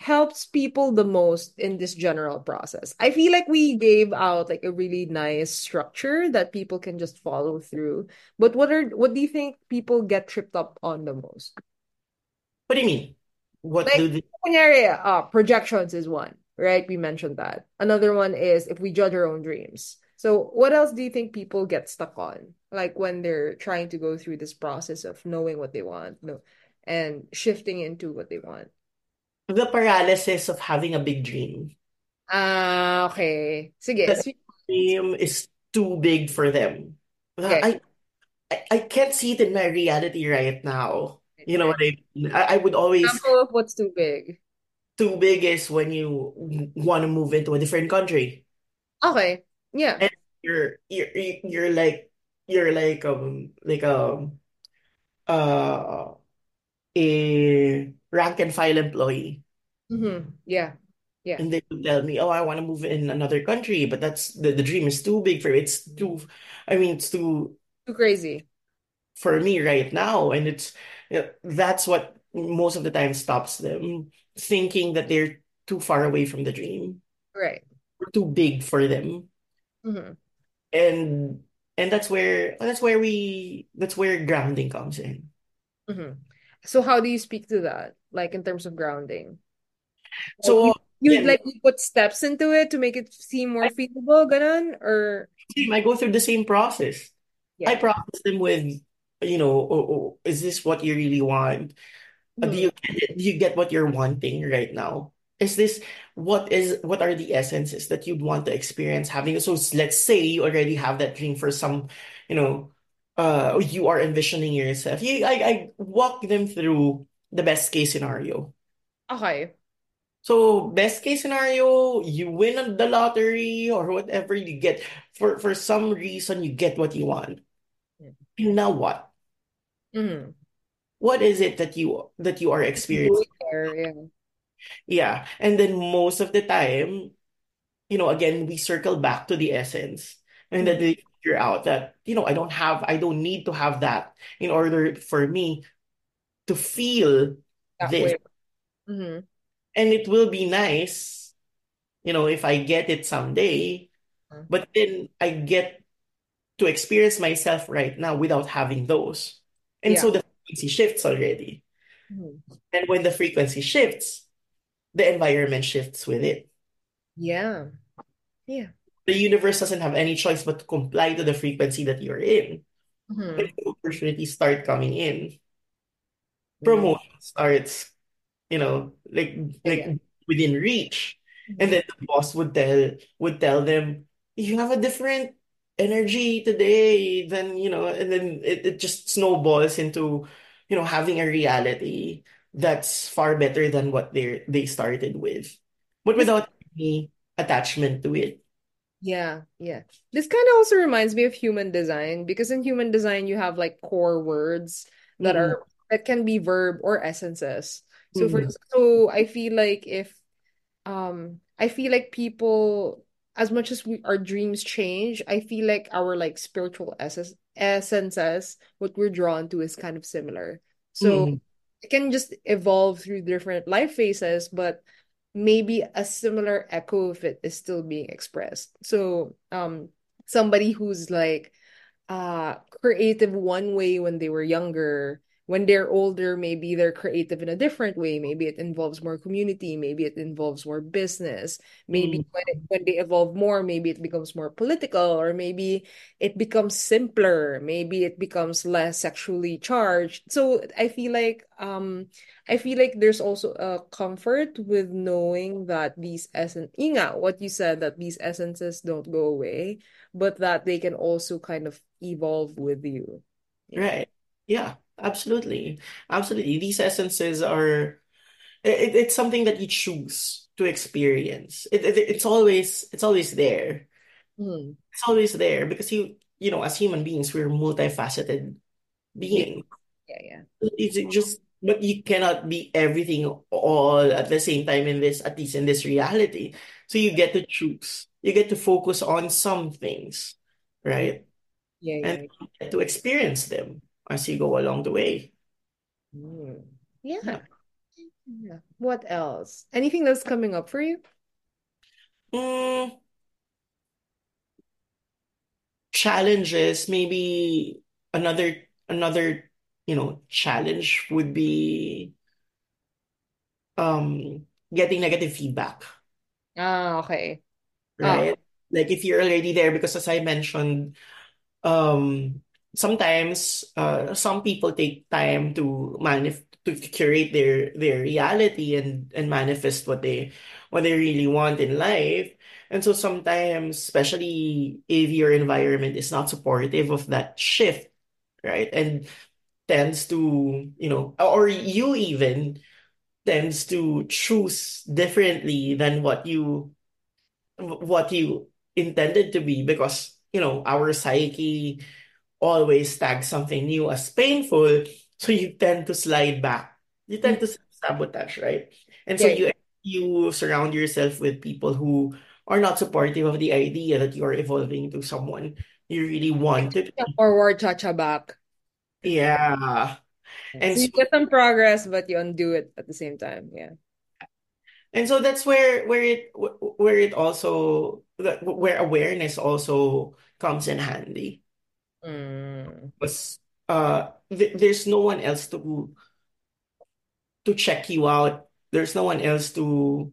helps people the most in this general process? I feel like we gave out like a really nice structure that people can just follow through. But what are what do you think people get tripped up on the most? What do you mean? What Like do they area, uh, projections is one, right? We mentioned that. Another one is if we judge our own dreams. So what else do you think people get stuck on? Like when they're trying to go through this process of knowing what they want, and shifting into what they want. the paralysis of having a big dream? Ah, okay. Sige, speak. dream is too big for them. Okay. I I, I can't see it in my reality right now. You know what I mean? I, I would always Example of what's too big. too big is when you want to move into a different country. Okay. Yeah. And you're you're you're like you're like um like um uh a rank and file employee. Mm-hmm. Yeah. Yeah. And they would tell me, oh, I want to move in another country, but that's the, the dream is too big for it's too I mean it's too Too crazy. for me right now. And it's that's what most of the time stops them thinking that they're too far away from the dream, Right. too big for them. Mm-hmm. And and that's where that's where we that's where grounding comes in. Mm-hmm. So how do you speak to that? Like in terms of grounding? Like you So you again, like you put steps into it to make it seem more I, feasible, ganun? Or I go through the same process. I yeah. process them with, you know, oh, oh, is this what you really want? Uh, Do you get it? Do you get what you're wanting right now? Is this what is what are the essences that you'd want to experience having? So s- let's say you already have that dream for some, you know, uh, you are envisioning yourself. You, I, I walk them through the best case scenario. Okay. So best case scenario, you win the lottery or whatever you get. For for some reason, you get what you want. And now what? Mm-hmm. What is it that you that you are experiencing? Going there, yeah. Yeah. And then most of the time, you know, again, we circle back to the essence. And then Mm-hmm. they figure out that, you know, I don't have, I don't need to have that in order for me to feel That this. Mm-hmm. And it will be nice, you know, if I get it someday, but then I get to experience myself right now without having those. And Yeah. so the frequency shifts already. Mhm. And when the frequency shifts, the environment shifts with it. Yeah. Yeah. The universe doesn't have any choice but to comply to the frequency that you're in. Mm-hmm. Opportunities start coming in. Promotion starts, you know, like like Yeah. within reach. And Mm-hmm. then the boss would tell would tell them, you have a different energy today then you know, and then it, it just snowballs into, you know, having a reality that's far better than what they they started with. But without any attachment to it. Yeah, yeah. This kind of also reminds me of human design because in human design you have like core words that Mm-mm. are that can be verb or essences. So for Mm-mm. so I feel like if um I feel like people as much as we our dreams change, I feel like our like spiritual essence essences, what we're drawn to is kind of similar. So Mm-mm. it can just evolve through different life phases, but maybe a similar echo of it is still being expressed. So, um, somebody who's like uh creative one way when they were younger, when they're older, maybe they're creative in a different way. Maybe it involves more community, maybe it involves more business. Maybe Mm, when it, when they evolve more, maybe it becomes more political, or maybe it becomes simpler. Maybe it becomes less sexually charged. So I feel like um I feel like there's also a comfort with knowing that these essence, Inga, what you said, that these essences don't go away, but that they can also kind of evolve with you. Yeah. right. Yeah, absolutely. Absolutely. These essences are it, it's something that you choose to experience. It, it it's always it's always there. Mm. It's always there because you you know, as human beings, we're multifaceted beings. yeah, yeah. It's just but you cannot be everything all at the same time in this, at least in this reality. So you get to choose. You get to focus on some things, right? Yeah, And yeah. get to experience them as you go along the way. Mm. Yeah. Yeah. Yeah. What else? Anything that's coming up for you? Mm, challenges, maybe another another, you know, challenge would be um getting negative feedback, Ah, okay. Right? Like if you're already there, because as I mentioned, um sometimes uh some people take time to manif to curate their their reality and and manifest what they what they really want in life. And so sometimes, especially if your environment is not supportive of that shift, right? And tends to, you know, or you even tends to choose differently than what you what you intended to be because, you know, our psyche always tag something new as painful, so you tend to slide back. You tend to mm-hmm. sabotage, right? And so yeah, you you surround yourself with people who are not supportive of the idea that you are evolving to someone you really want to yeah. be. Forward, cha-cha back. Yeah. And so you get some progress, but you undo it at the same time. Yeah. and so that's where where it where it also where awareness also comes in handy. Mm. Because uh th there's no one else to to check you out. There's no one else to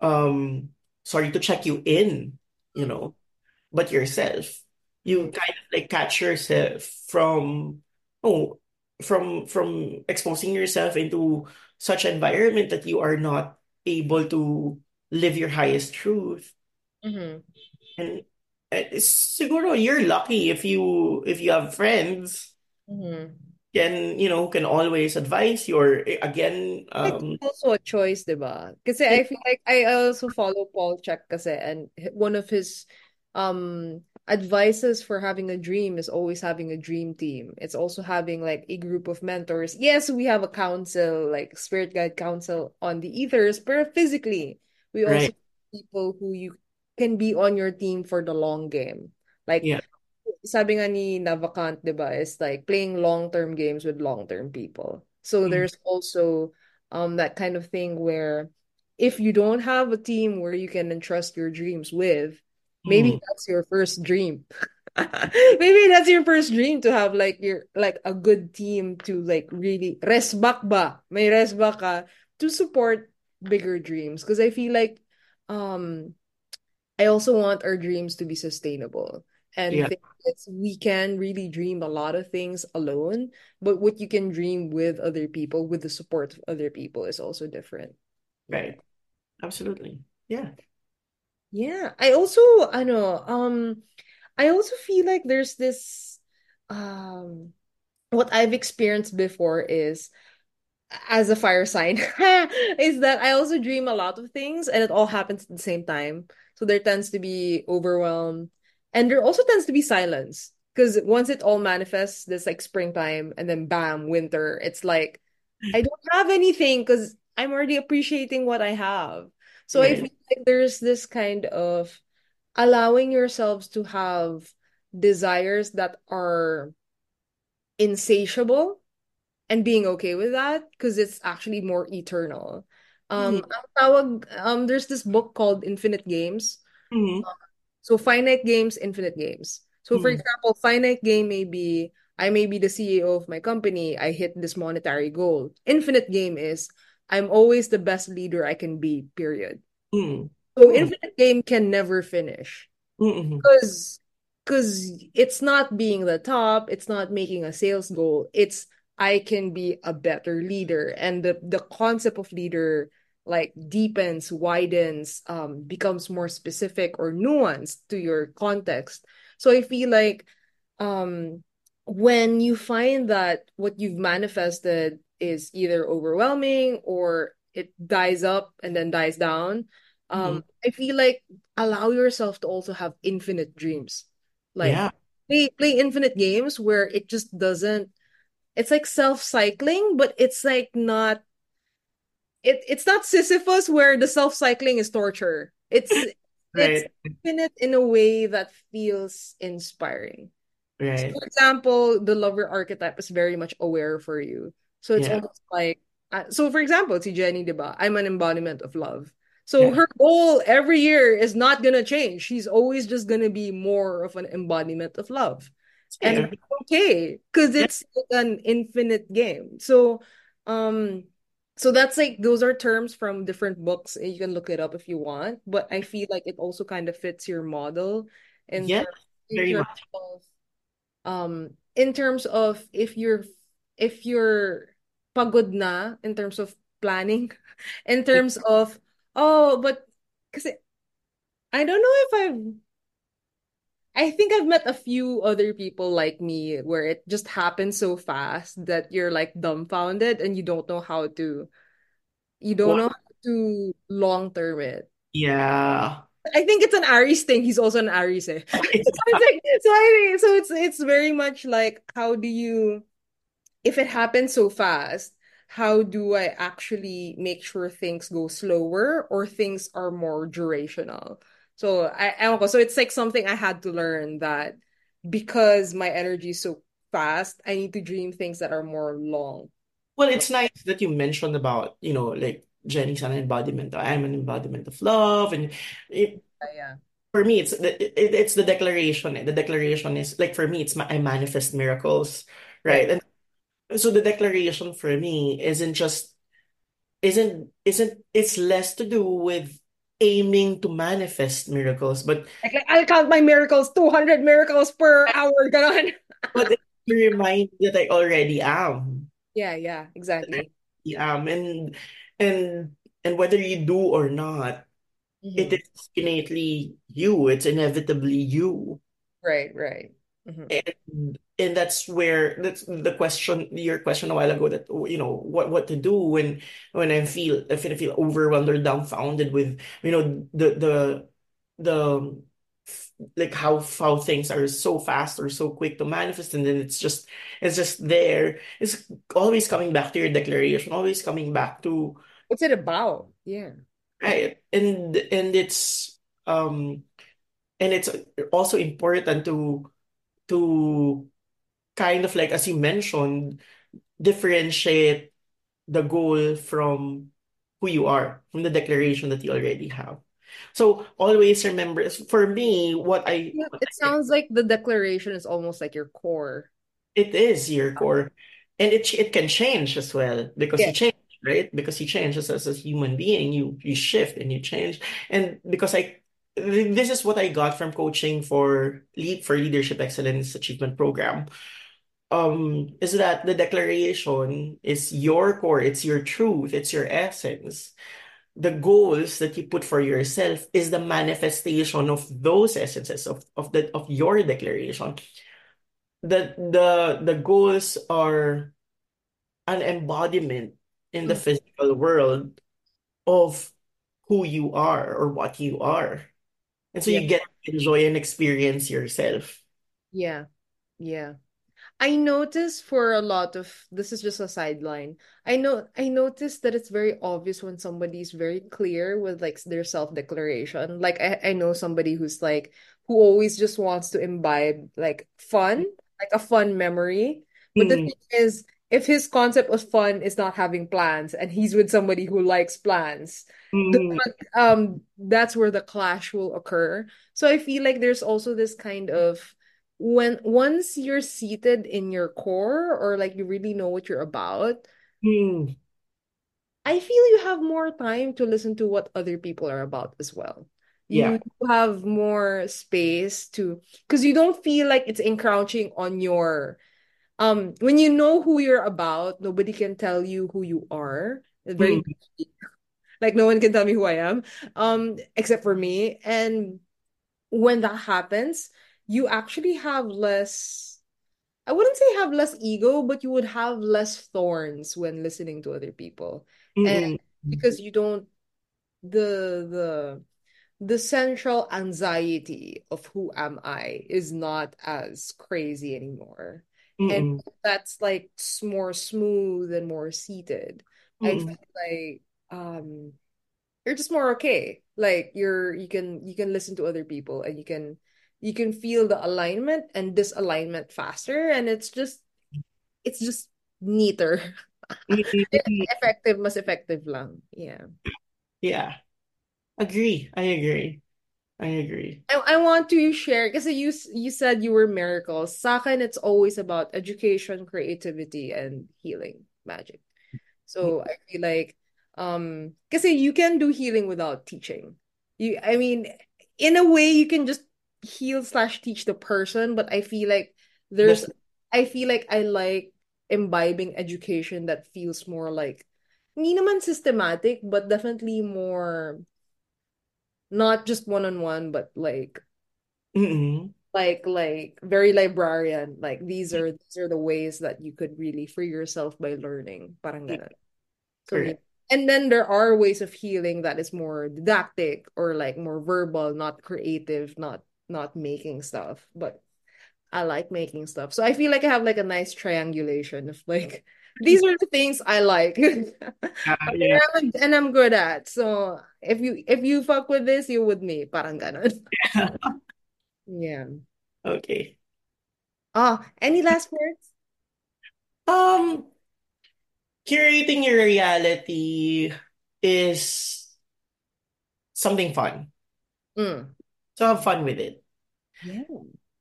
um sorry to check you in, you Mm. know, but yourself. You Mm. kind of like catch yourself from oh from from exposing yourself into such environment that you are not able to live your highest truth. Mm-hmm. And uh, siguro you're lucky if you if you have friends Mm-hmm. can you know can always advise you or eh, again It's um also a choice, diba? Kasi I feel like I also follow Paul Chek kasi and one of his um advices for having a dream is always having a dream team. It's also having like a group of mentors. Yes, we have a council, like spirit guide council on the ethers, but physically, we also right have people who you can be on your team for the long game. Like yeah sabi nga ni Navakant, di ba, is like playing long-term games with long-term people. So Mm, there's also um that kind of thing where if you don't have a team where you can entrust your dreams with, maybe mm, that's your first dream. Maybe that's your first dream to have like your like a good team to like really resback ba? May resback ka to support bigger dreams because I feel like um I also want our dreams to be sustainable and yeah we can really dream a lot of things alone, but what you can dream with other people, with the support of other people, is also different. Right absolutely yeah Yeah. I also, I know, um, I also feel like there's this, um, what I've experienced before is as a fire sign is that I also dream a lot of things and it all happens at the same time. So there tends to be overwhelm and there also tends to be silence because once it all manifests, this like springtime and then bam, winter, it's like I don't have anything because I'm already appreciating what I have. So I feel like there's this kind of allowing yourselves to have desires that are insatiable and being okay with that because it's actually more eternal. Um, mm, ang tawag, um, there's this book called Infinite Games. mm, So finite games, infinite games. So for mm, example, finite game may be I may be the CEO of my company. I hit this monetary goal. Infinite game is I'm always the best leader I can be, period. Mm. So Mm. infinite game can never finish. Because because it's not being the top, it's not making a sales goal. It's I can be a better leader. And the the concept of leader like deepens, widens, um, becomes more specific or nuanced to your context. So I feel like um when you find that what you've manifested is either overwhelming or it dies up and then dies down, Mm-hmm. um, I feel like allow yourself to also have infinite dreams. Like Yeah, play play infinite games where it just doesn't it's like self-cycling, but it's like not it it's not Sisyphus where the self-cycling is torture. It's it's infinite in a way that feels inspiring. So right. for example, the lover archetype is very much aware for you. So it's Yeah, almost like uh, so for example, si Jenny, diba? I'm an embodiment of love. So yeah. her goal every year is not gonna change. She's always just gonna be more of an embodiment of love. And it's okay, because it's like an infinite game. So um so that's like those are terms from different books. and You can look it up if you want, but I feel like it also kind of fits your model terms in very terms much. of um in terms of if you're if you're pagod na in terms of planning in terms of oh but because I don't know if I've I think I've met a few other people like me where it just happens so fast that you're like dumbfounded and you don't know how to you don't know how to long term it. Yeah. I think it's an Aries thing. He's also an Aries, eh? So like so I so it's it's very much like how do you if it happens so fast, how do I actually make sure things go slower or things are more durational? So I, so it's like something I had to learn that because my energy is so fast, I need to dream things that are more long. well, it's nice that you mentioned about, you know, like Jenny's an embodiment. I'm an embodiment of love, and it, Yeah. for me, it's the it, it's the declaration. eh. The declaration is like for me, it's ma- I manifest miracles, right? Right. And so the declaration for me isn't just isn't isn't it's less to do with aiming to manifest miracles, but Like, like I'll count my miracles, 200 miracles per hour, ganon. but it's to remind that I already am. Yeah, yeah, exactly. Um, and and and whether you do or not, it hmm is innately you. It's inevitably you. Right, right. Hmm And and that's where that's the question, your question a while ago that you know what what to do when when I feel if I feel overwhelmed or dumbfounded with you know the the the like how how things are so fast or so quick to manifest and then it's just it's just there. It's always coming back to your declaration, always coming back to What's it about? Yeah. right and and it's um and it's also important to to kind of like as you mentioned differentiate the goal from who you are from the declaration that you already have so always remember for me what i Yeah, what it I sounds like the declaration is almost like your core. It is your core, and it it can change as well because you change, right? Because you change as, as a human being, you you shift and you change, and because I this is what I got from coaching for lead for leadership excellence achievement program. Um, is that the declaration is your core, it's your truth, it's your essence. The goals that you put for yourself is the manifestation of those essences of of the of your declaration the the the goals are an embodiment in the Mm, physical world of who you are or what you are. And so Yeah. you get to enjoy and experience yourself. Yeah. Yeah. I notice for a lot of this is just a sideline. I know I noticed that it's very obvious when somebody's very clear with like their self-declaration. Like I, I know somebody who's like who always just wants to imbibe like fun, like a fun memory. But the Mm, thing is, if his concept of fun is not having plans and he's with somebody who likes plans, the mm, um that's where the clash will occur. So I feel like there's also this kind of when once you're seated in your core or like you really know what you're about, Mm, I feel you have more time to listen to what other people are about as well. yeah. You have more space to, because you don't feel like it's encroaching on your, um, when you know who you're about, nobody can tell you who you are. It's very, Mm, like no one can tell me who I am, um, except for me. And when that happens, you actually have less, I wouldn't say have less ego, but you would have less thorns when listening to other people. And mm, mm, because you don't the the the central anxiety of who am I is not as crazy anymore. And mm, that's like more smooth and more seated. I mm, feel like um you're just more okay. Like you're you can you can listen to other people and you can you can feel the alignment and disalignment faster and it's just it's just neater. Effective, mas effective lang. Yeah. Yeah, agree. I agree. I agree. I, I want to share because you you said you were miracles. Sa akin, it's always about education, creativity, and healing magic. So I feel like um because you can do healing without teaching. You I mean, in a way you can just heal slash teach the person, but I feel like there's I feel like I like imbibing education that feels more like hindi naman systematic, but definitely more not just one-on-one, but like mm, like like very librarian like these are these are the ways that you could really free yourself by learning parang ganun. so yeah. and then there are ways of healing that is more didactic or like more verbal not creative not not making stuff but I like making stuff so I feel like I have like a nice triangulation of like these are the things I like Yeah, yeah. and I'm good at so if you if you fuck with this you with me parang ganun yeah Okay. Ah, any last words? Um, curating your reality is something fun. Mm. So have fun with it. Yeah.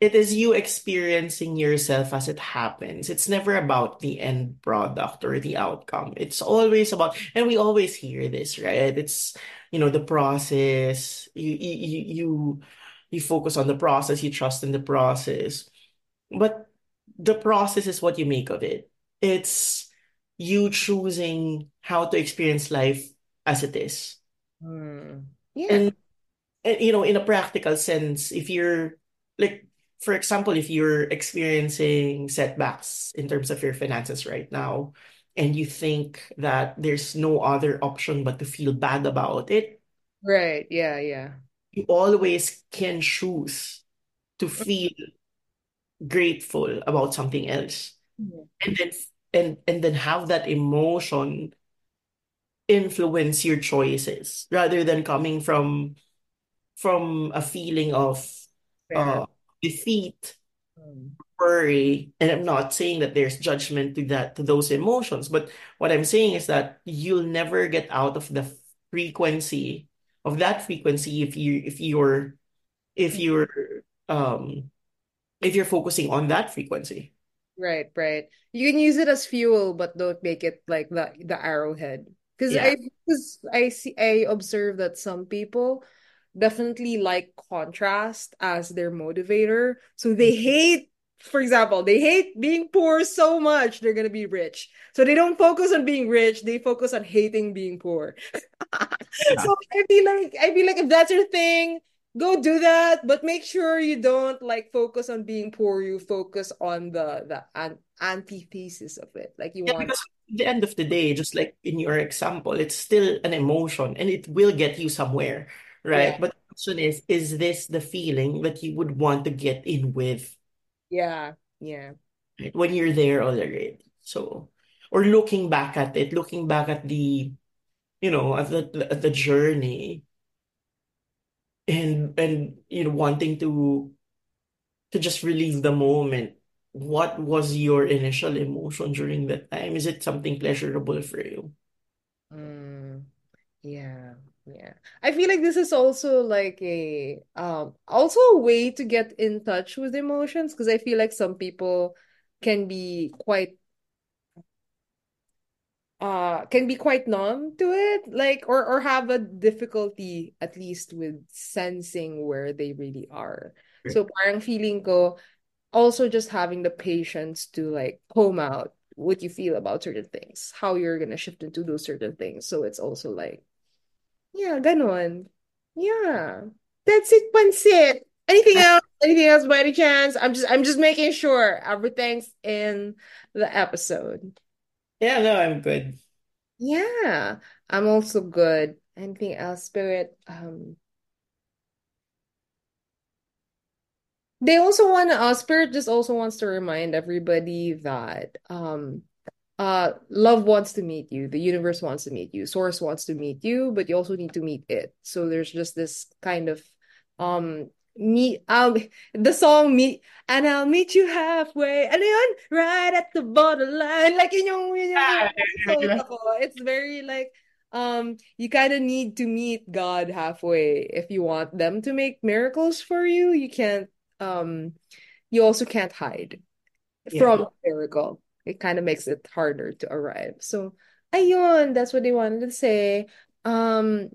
It is you experiencing yourself as it happens. It's never about the end product or the outcome. It's always about, and we always hear this, right? It's, you know, the process. You you you you focus on the process, you trust in the process. But the process is what you make of it. It's you choosing how to experience life as it is. Mm. Yeah. And, and you know, in a practical sense, if you're like, for example, if you're experiencing setbacks in terms of your finances right now, and you think that there's no other option but to feel bad about it, Right. Yeah, yeah. you always can choose to feel grateful about something else. Mm. and then and and then have that emotion influence your choices rather than coming from from a feeling of Fair. uh defeat Mm. worry and i'm not saying that there's judgment to that to those emotions but what i'm saying is that you'll never get out of the frequency of that frequency if you if you're if you're um if you're focusing on that frequency Right, right. You can use it as fuel, but don't make it like the the arrowhead. Because yeah I because I see I observe that some people definitely like contrast as their motivator. So they hate, for example, they hate being poor so much they're gonna be rich. So they don't focus on being rich, they focus on hating being poor. yeah So I feel like I feel like if that's your thing, go do that, but make sure you don't like focus on being poor. You focus on the the an antithesis of it. Like you Yeah, want, at the end of the day, just like in your example, it's still an emotion and it will get you somewhere, yeah, right? But the question is, is this the feeling that you would want to get in with, yeah, yeah. right? When you're there already. So, or looking back at it, looking back at the, you know, at the at the journey and and you know wanting to to just relieve the moment. What was your initial emotion during that time? Is it something pleasurable for you? Mm, yeah. Yeah. I feel like this is also like a um also a way to get in touch with emotions because I feel like some people can be quite uh can be quite numb to it like or or have a difficulty at least with sensing where they really are. So parang feeling ko also just having the patience to like comb out what you feel about certain things, how you're gonna shift into those certain things. So it's also like Yeah, ganon. Yeah. That's it, pansit. Anything else? Anything else by any chance? I'm just I'm just making sure everything's in the episode. Yeah, no, I'm good. Yeah, I'm also good. Anything else, Spirit? Um, they also want to, uh, Spirit just also wants to remind everybody that um uh love wants to meet you. The universe wants to meet you. Source wants to meet you but you also need to meet it. So there's just this kind of um meet um the song meet and I'll meet you halfway. And then right at the borderline like yun yung, yun yung, it's very like um you kind of need to meet God halfway. If you want them to make miracles for you you can't um you also can't hide Yeah. from miracle. It kind of makes it harder to arrive. So, ayun, that's what they wanted to say. Um,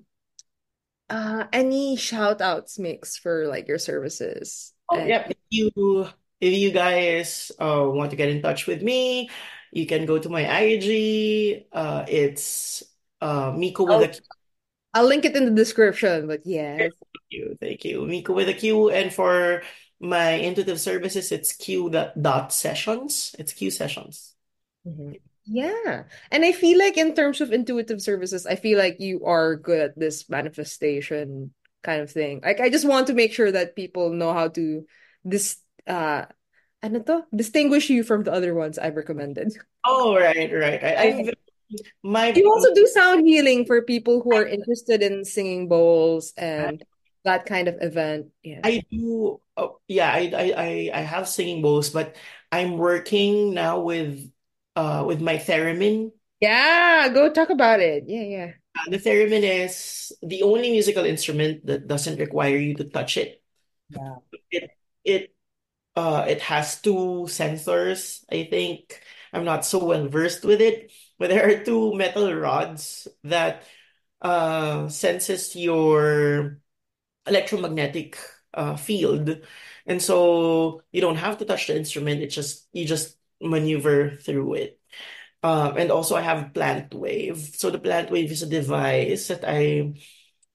uh, any shout outs mix for like your services? Oh, And yeah. If you if you guys uh want to get in touch with me, you can go to my IG. Uh, it's uh Miqo with a I'll Q. I'll link it in the description, but yes. Thank you, thank you, Miqo with a Q. And for my intuitive services, it's Q dot, dot sessions. It's Q sessions. Mhm. Yeah. And I feel like in terms of intuitive services, I feel like you are good at this manifestation kind of thing. Like I just want to make sure that people know how to this uh ano to? Distinguish you from the other ones I've recommended. Oh, right, right. I, I've my You also do sound healing for people who are interested in singing bowls and that kind of event. Yeah. I do. Oh, yeah, I, I I I have singing bowls, but I'm working now with uh with my theremin. Yeah, go talk about it. Yeah, yeah. Uh, the theremin is the only musical instrument that doesn't require you to touch it. Yeah. It it uh it has two sensors. I think I'm not so well versed with it, but there are two metal rods that uh senses your electromagnetic uh field. And so you don't have to touch the instrument. It just you just maneuver through it. Um, and also I have plant wave. So the plant wave is a device that I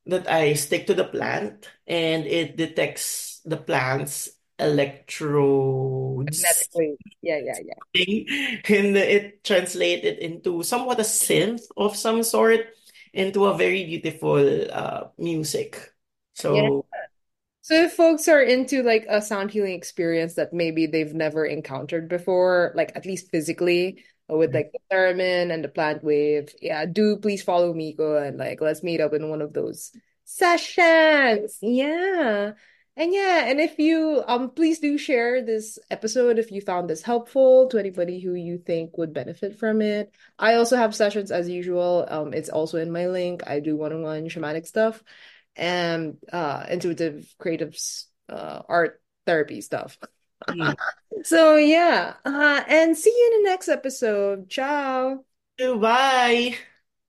that I stick to the plant and it detects the plant's electrodes. Yeah, yeah, yeah. and it translated into somewhat a synth of some sort into a very beautiful uh music. So So if folks are into like a sound healing experience that maybe they've never encountered before, like at least physically, uh, with like the theremin and the plant wave, yeah, do please follow Miqo and like let's meet up in one of those sessions. Yeah. And yeah, and if you um please do share this episode if you found this helpful to anybody who you think would benefit from it. I also have sessions as usual. Um it's also in my link. I do one-on-one shamanic stuff and uh intuitive creatives uh art therapy stuff. mm, So yeah, uh and see you in the next episode. Ciao. bye.